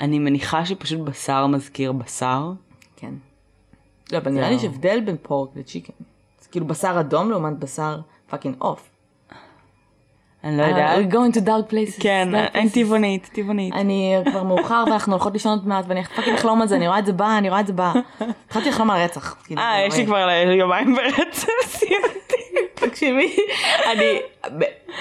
אני מניחה שפשוט בשר מזכיר בשר. כן. לא, אבל נראה לי יש הבדל בין pork ל chicken. זה כאילו בשר אדום לעומת בשר fucking עוף. אני לא יודעת. Uh, We're going to dark places. כן, dark אין. טבעונית, טבעונית. אני כבר מאוחר ואנחנו הולכות לישון עוד מעט ואני fucking לחלום על זה, אני רואה את זה בא, אני רואה את זה בא. התחלתי לחלום על רצח. כאילו, אה, זה יש לי. כבר יומיים ברצף [laughs] סיימתי. תקשיבי, אני,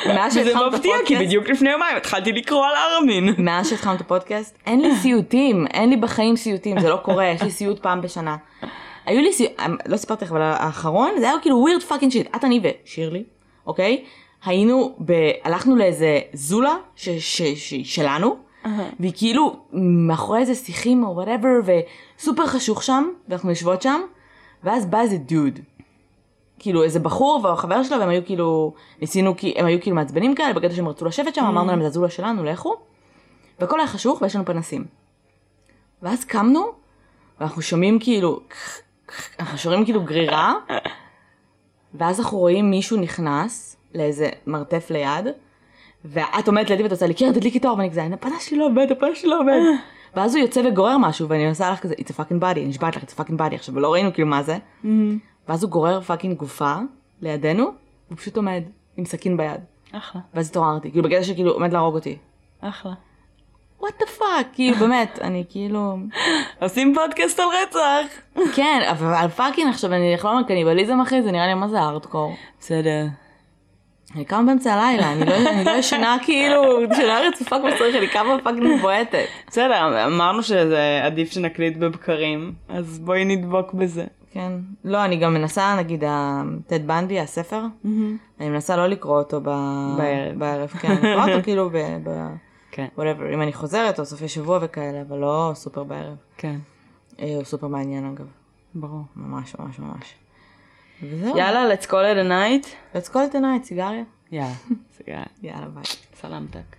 מאז וזה שהתחלנו את מפתיע, כי הפודקאסט, בדיוק לפני יומיים התחלתי לקרוא על ארמין. מאז שהתחלנו את הפודקאסט, אין לי סיוטים, אין לי בחיים סיוטים, זה לא קורה, יש לי סיוט פעם בשנה. היו לי סיוט, לא סיפרתי לך, אבל האחרון זה היה כאילו weird fucking shit, את אני ושירלי, אוקיי? היינו, ב... הלכנו לאיזה זולה ש... ש... ש... שלנו, והיא כאילו מאחורי איזה שיחים או whatever, וסופר חשוך שם, ואנחנו יושבות שם, ואז בא איזה דוד. כאילו איזה בחור והחבר שלו והם היו כאילו ניסינו כי הם היו כאילו מעצבנים כאלה בקטע שהם רצו לשבת שם אמרנו להם זה הזולה שלנו לכו. והכל היה חשוך ויש לנו פנסים. ואז קמנו ואנחנו שומעים כאילו אנחנו שומעים כאילו גרירה ואז אנחנו רואים מישהו נכנס לאיזה מרתף ליד ואת עומדת לידי ואת עושה לי קרן תדליקי תור ואני כזה הפנס שלי לא עובד הפנס שלי לא עובד [laughs] ואז הוא יוצא וגורר משהו ואני עושה לך כזה it's a fucking body אני נשבעת לך it's a fucking body עכשיו לא ראינו כאילו מה זה ואז הוא גורר fucking גופה לידינו, הוא פשוט עומד עם סכין ביד. אחלה, ואז התעוררתי, כאילו בקטע שכאילו עומד להרוג אותי. אחלה. what the fuck, כאילו באמת, אני כאילו... [laughs] עושים פודקאסט על רצח. כן, אבל fucking עכשיו אני אחלום על קניבליזם אחי, זה נראה לי מה זה הארדקור. בסדר. אני קמה באמצע הלילה, אני לא, אני לא ישנה כאילו, שינה רצופה כמו שצריך, אני קמה פאקינג מבועטת. בסדר, אמרנו שזה עדיף שנקליט בבקרים, אז בואי נדבוק בזה. כן. לא, אני גם מנסה, נגיד, טד באנדי, הספר, אני מנסה לא לקרוא אותו ב... בערב. בערב, כן. אני קורא אותו כאילו ב... ב... כן, whatever, אם אני חוזרת או סופי שבוע וכאלה, אבל לא סופר בערב. כן, אה, הוא סופר מעניין אגב, ברור. ממש ממש ממש. וזהו, יאללה, let's call it a night. let's call it a night, סיגריה? יאללה, סגר. יאללה ביי. סלמתק.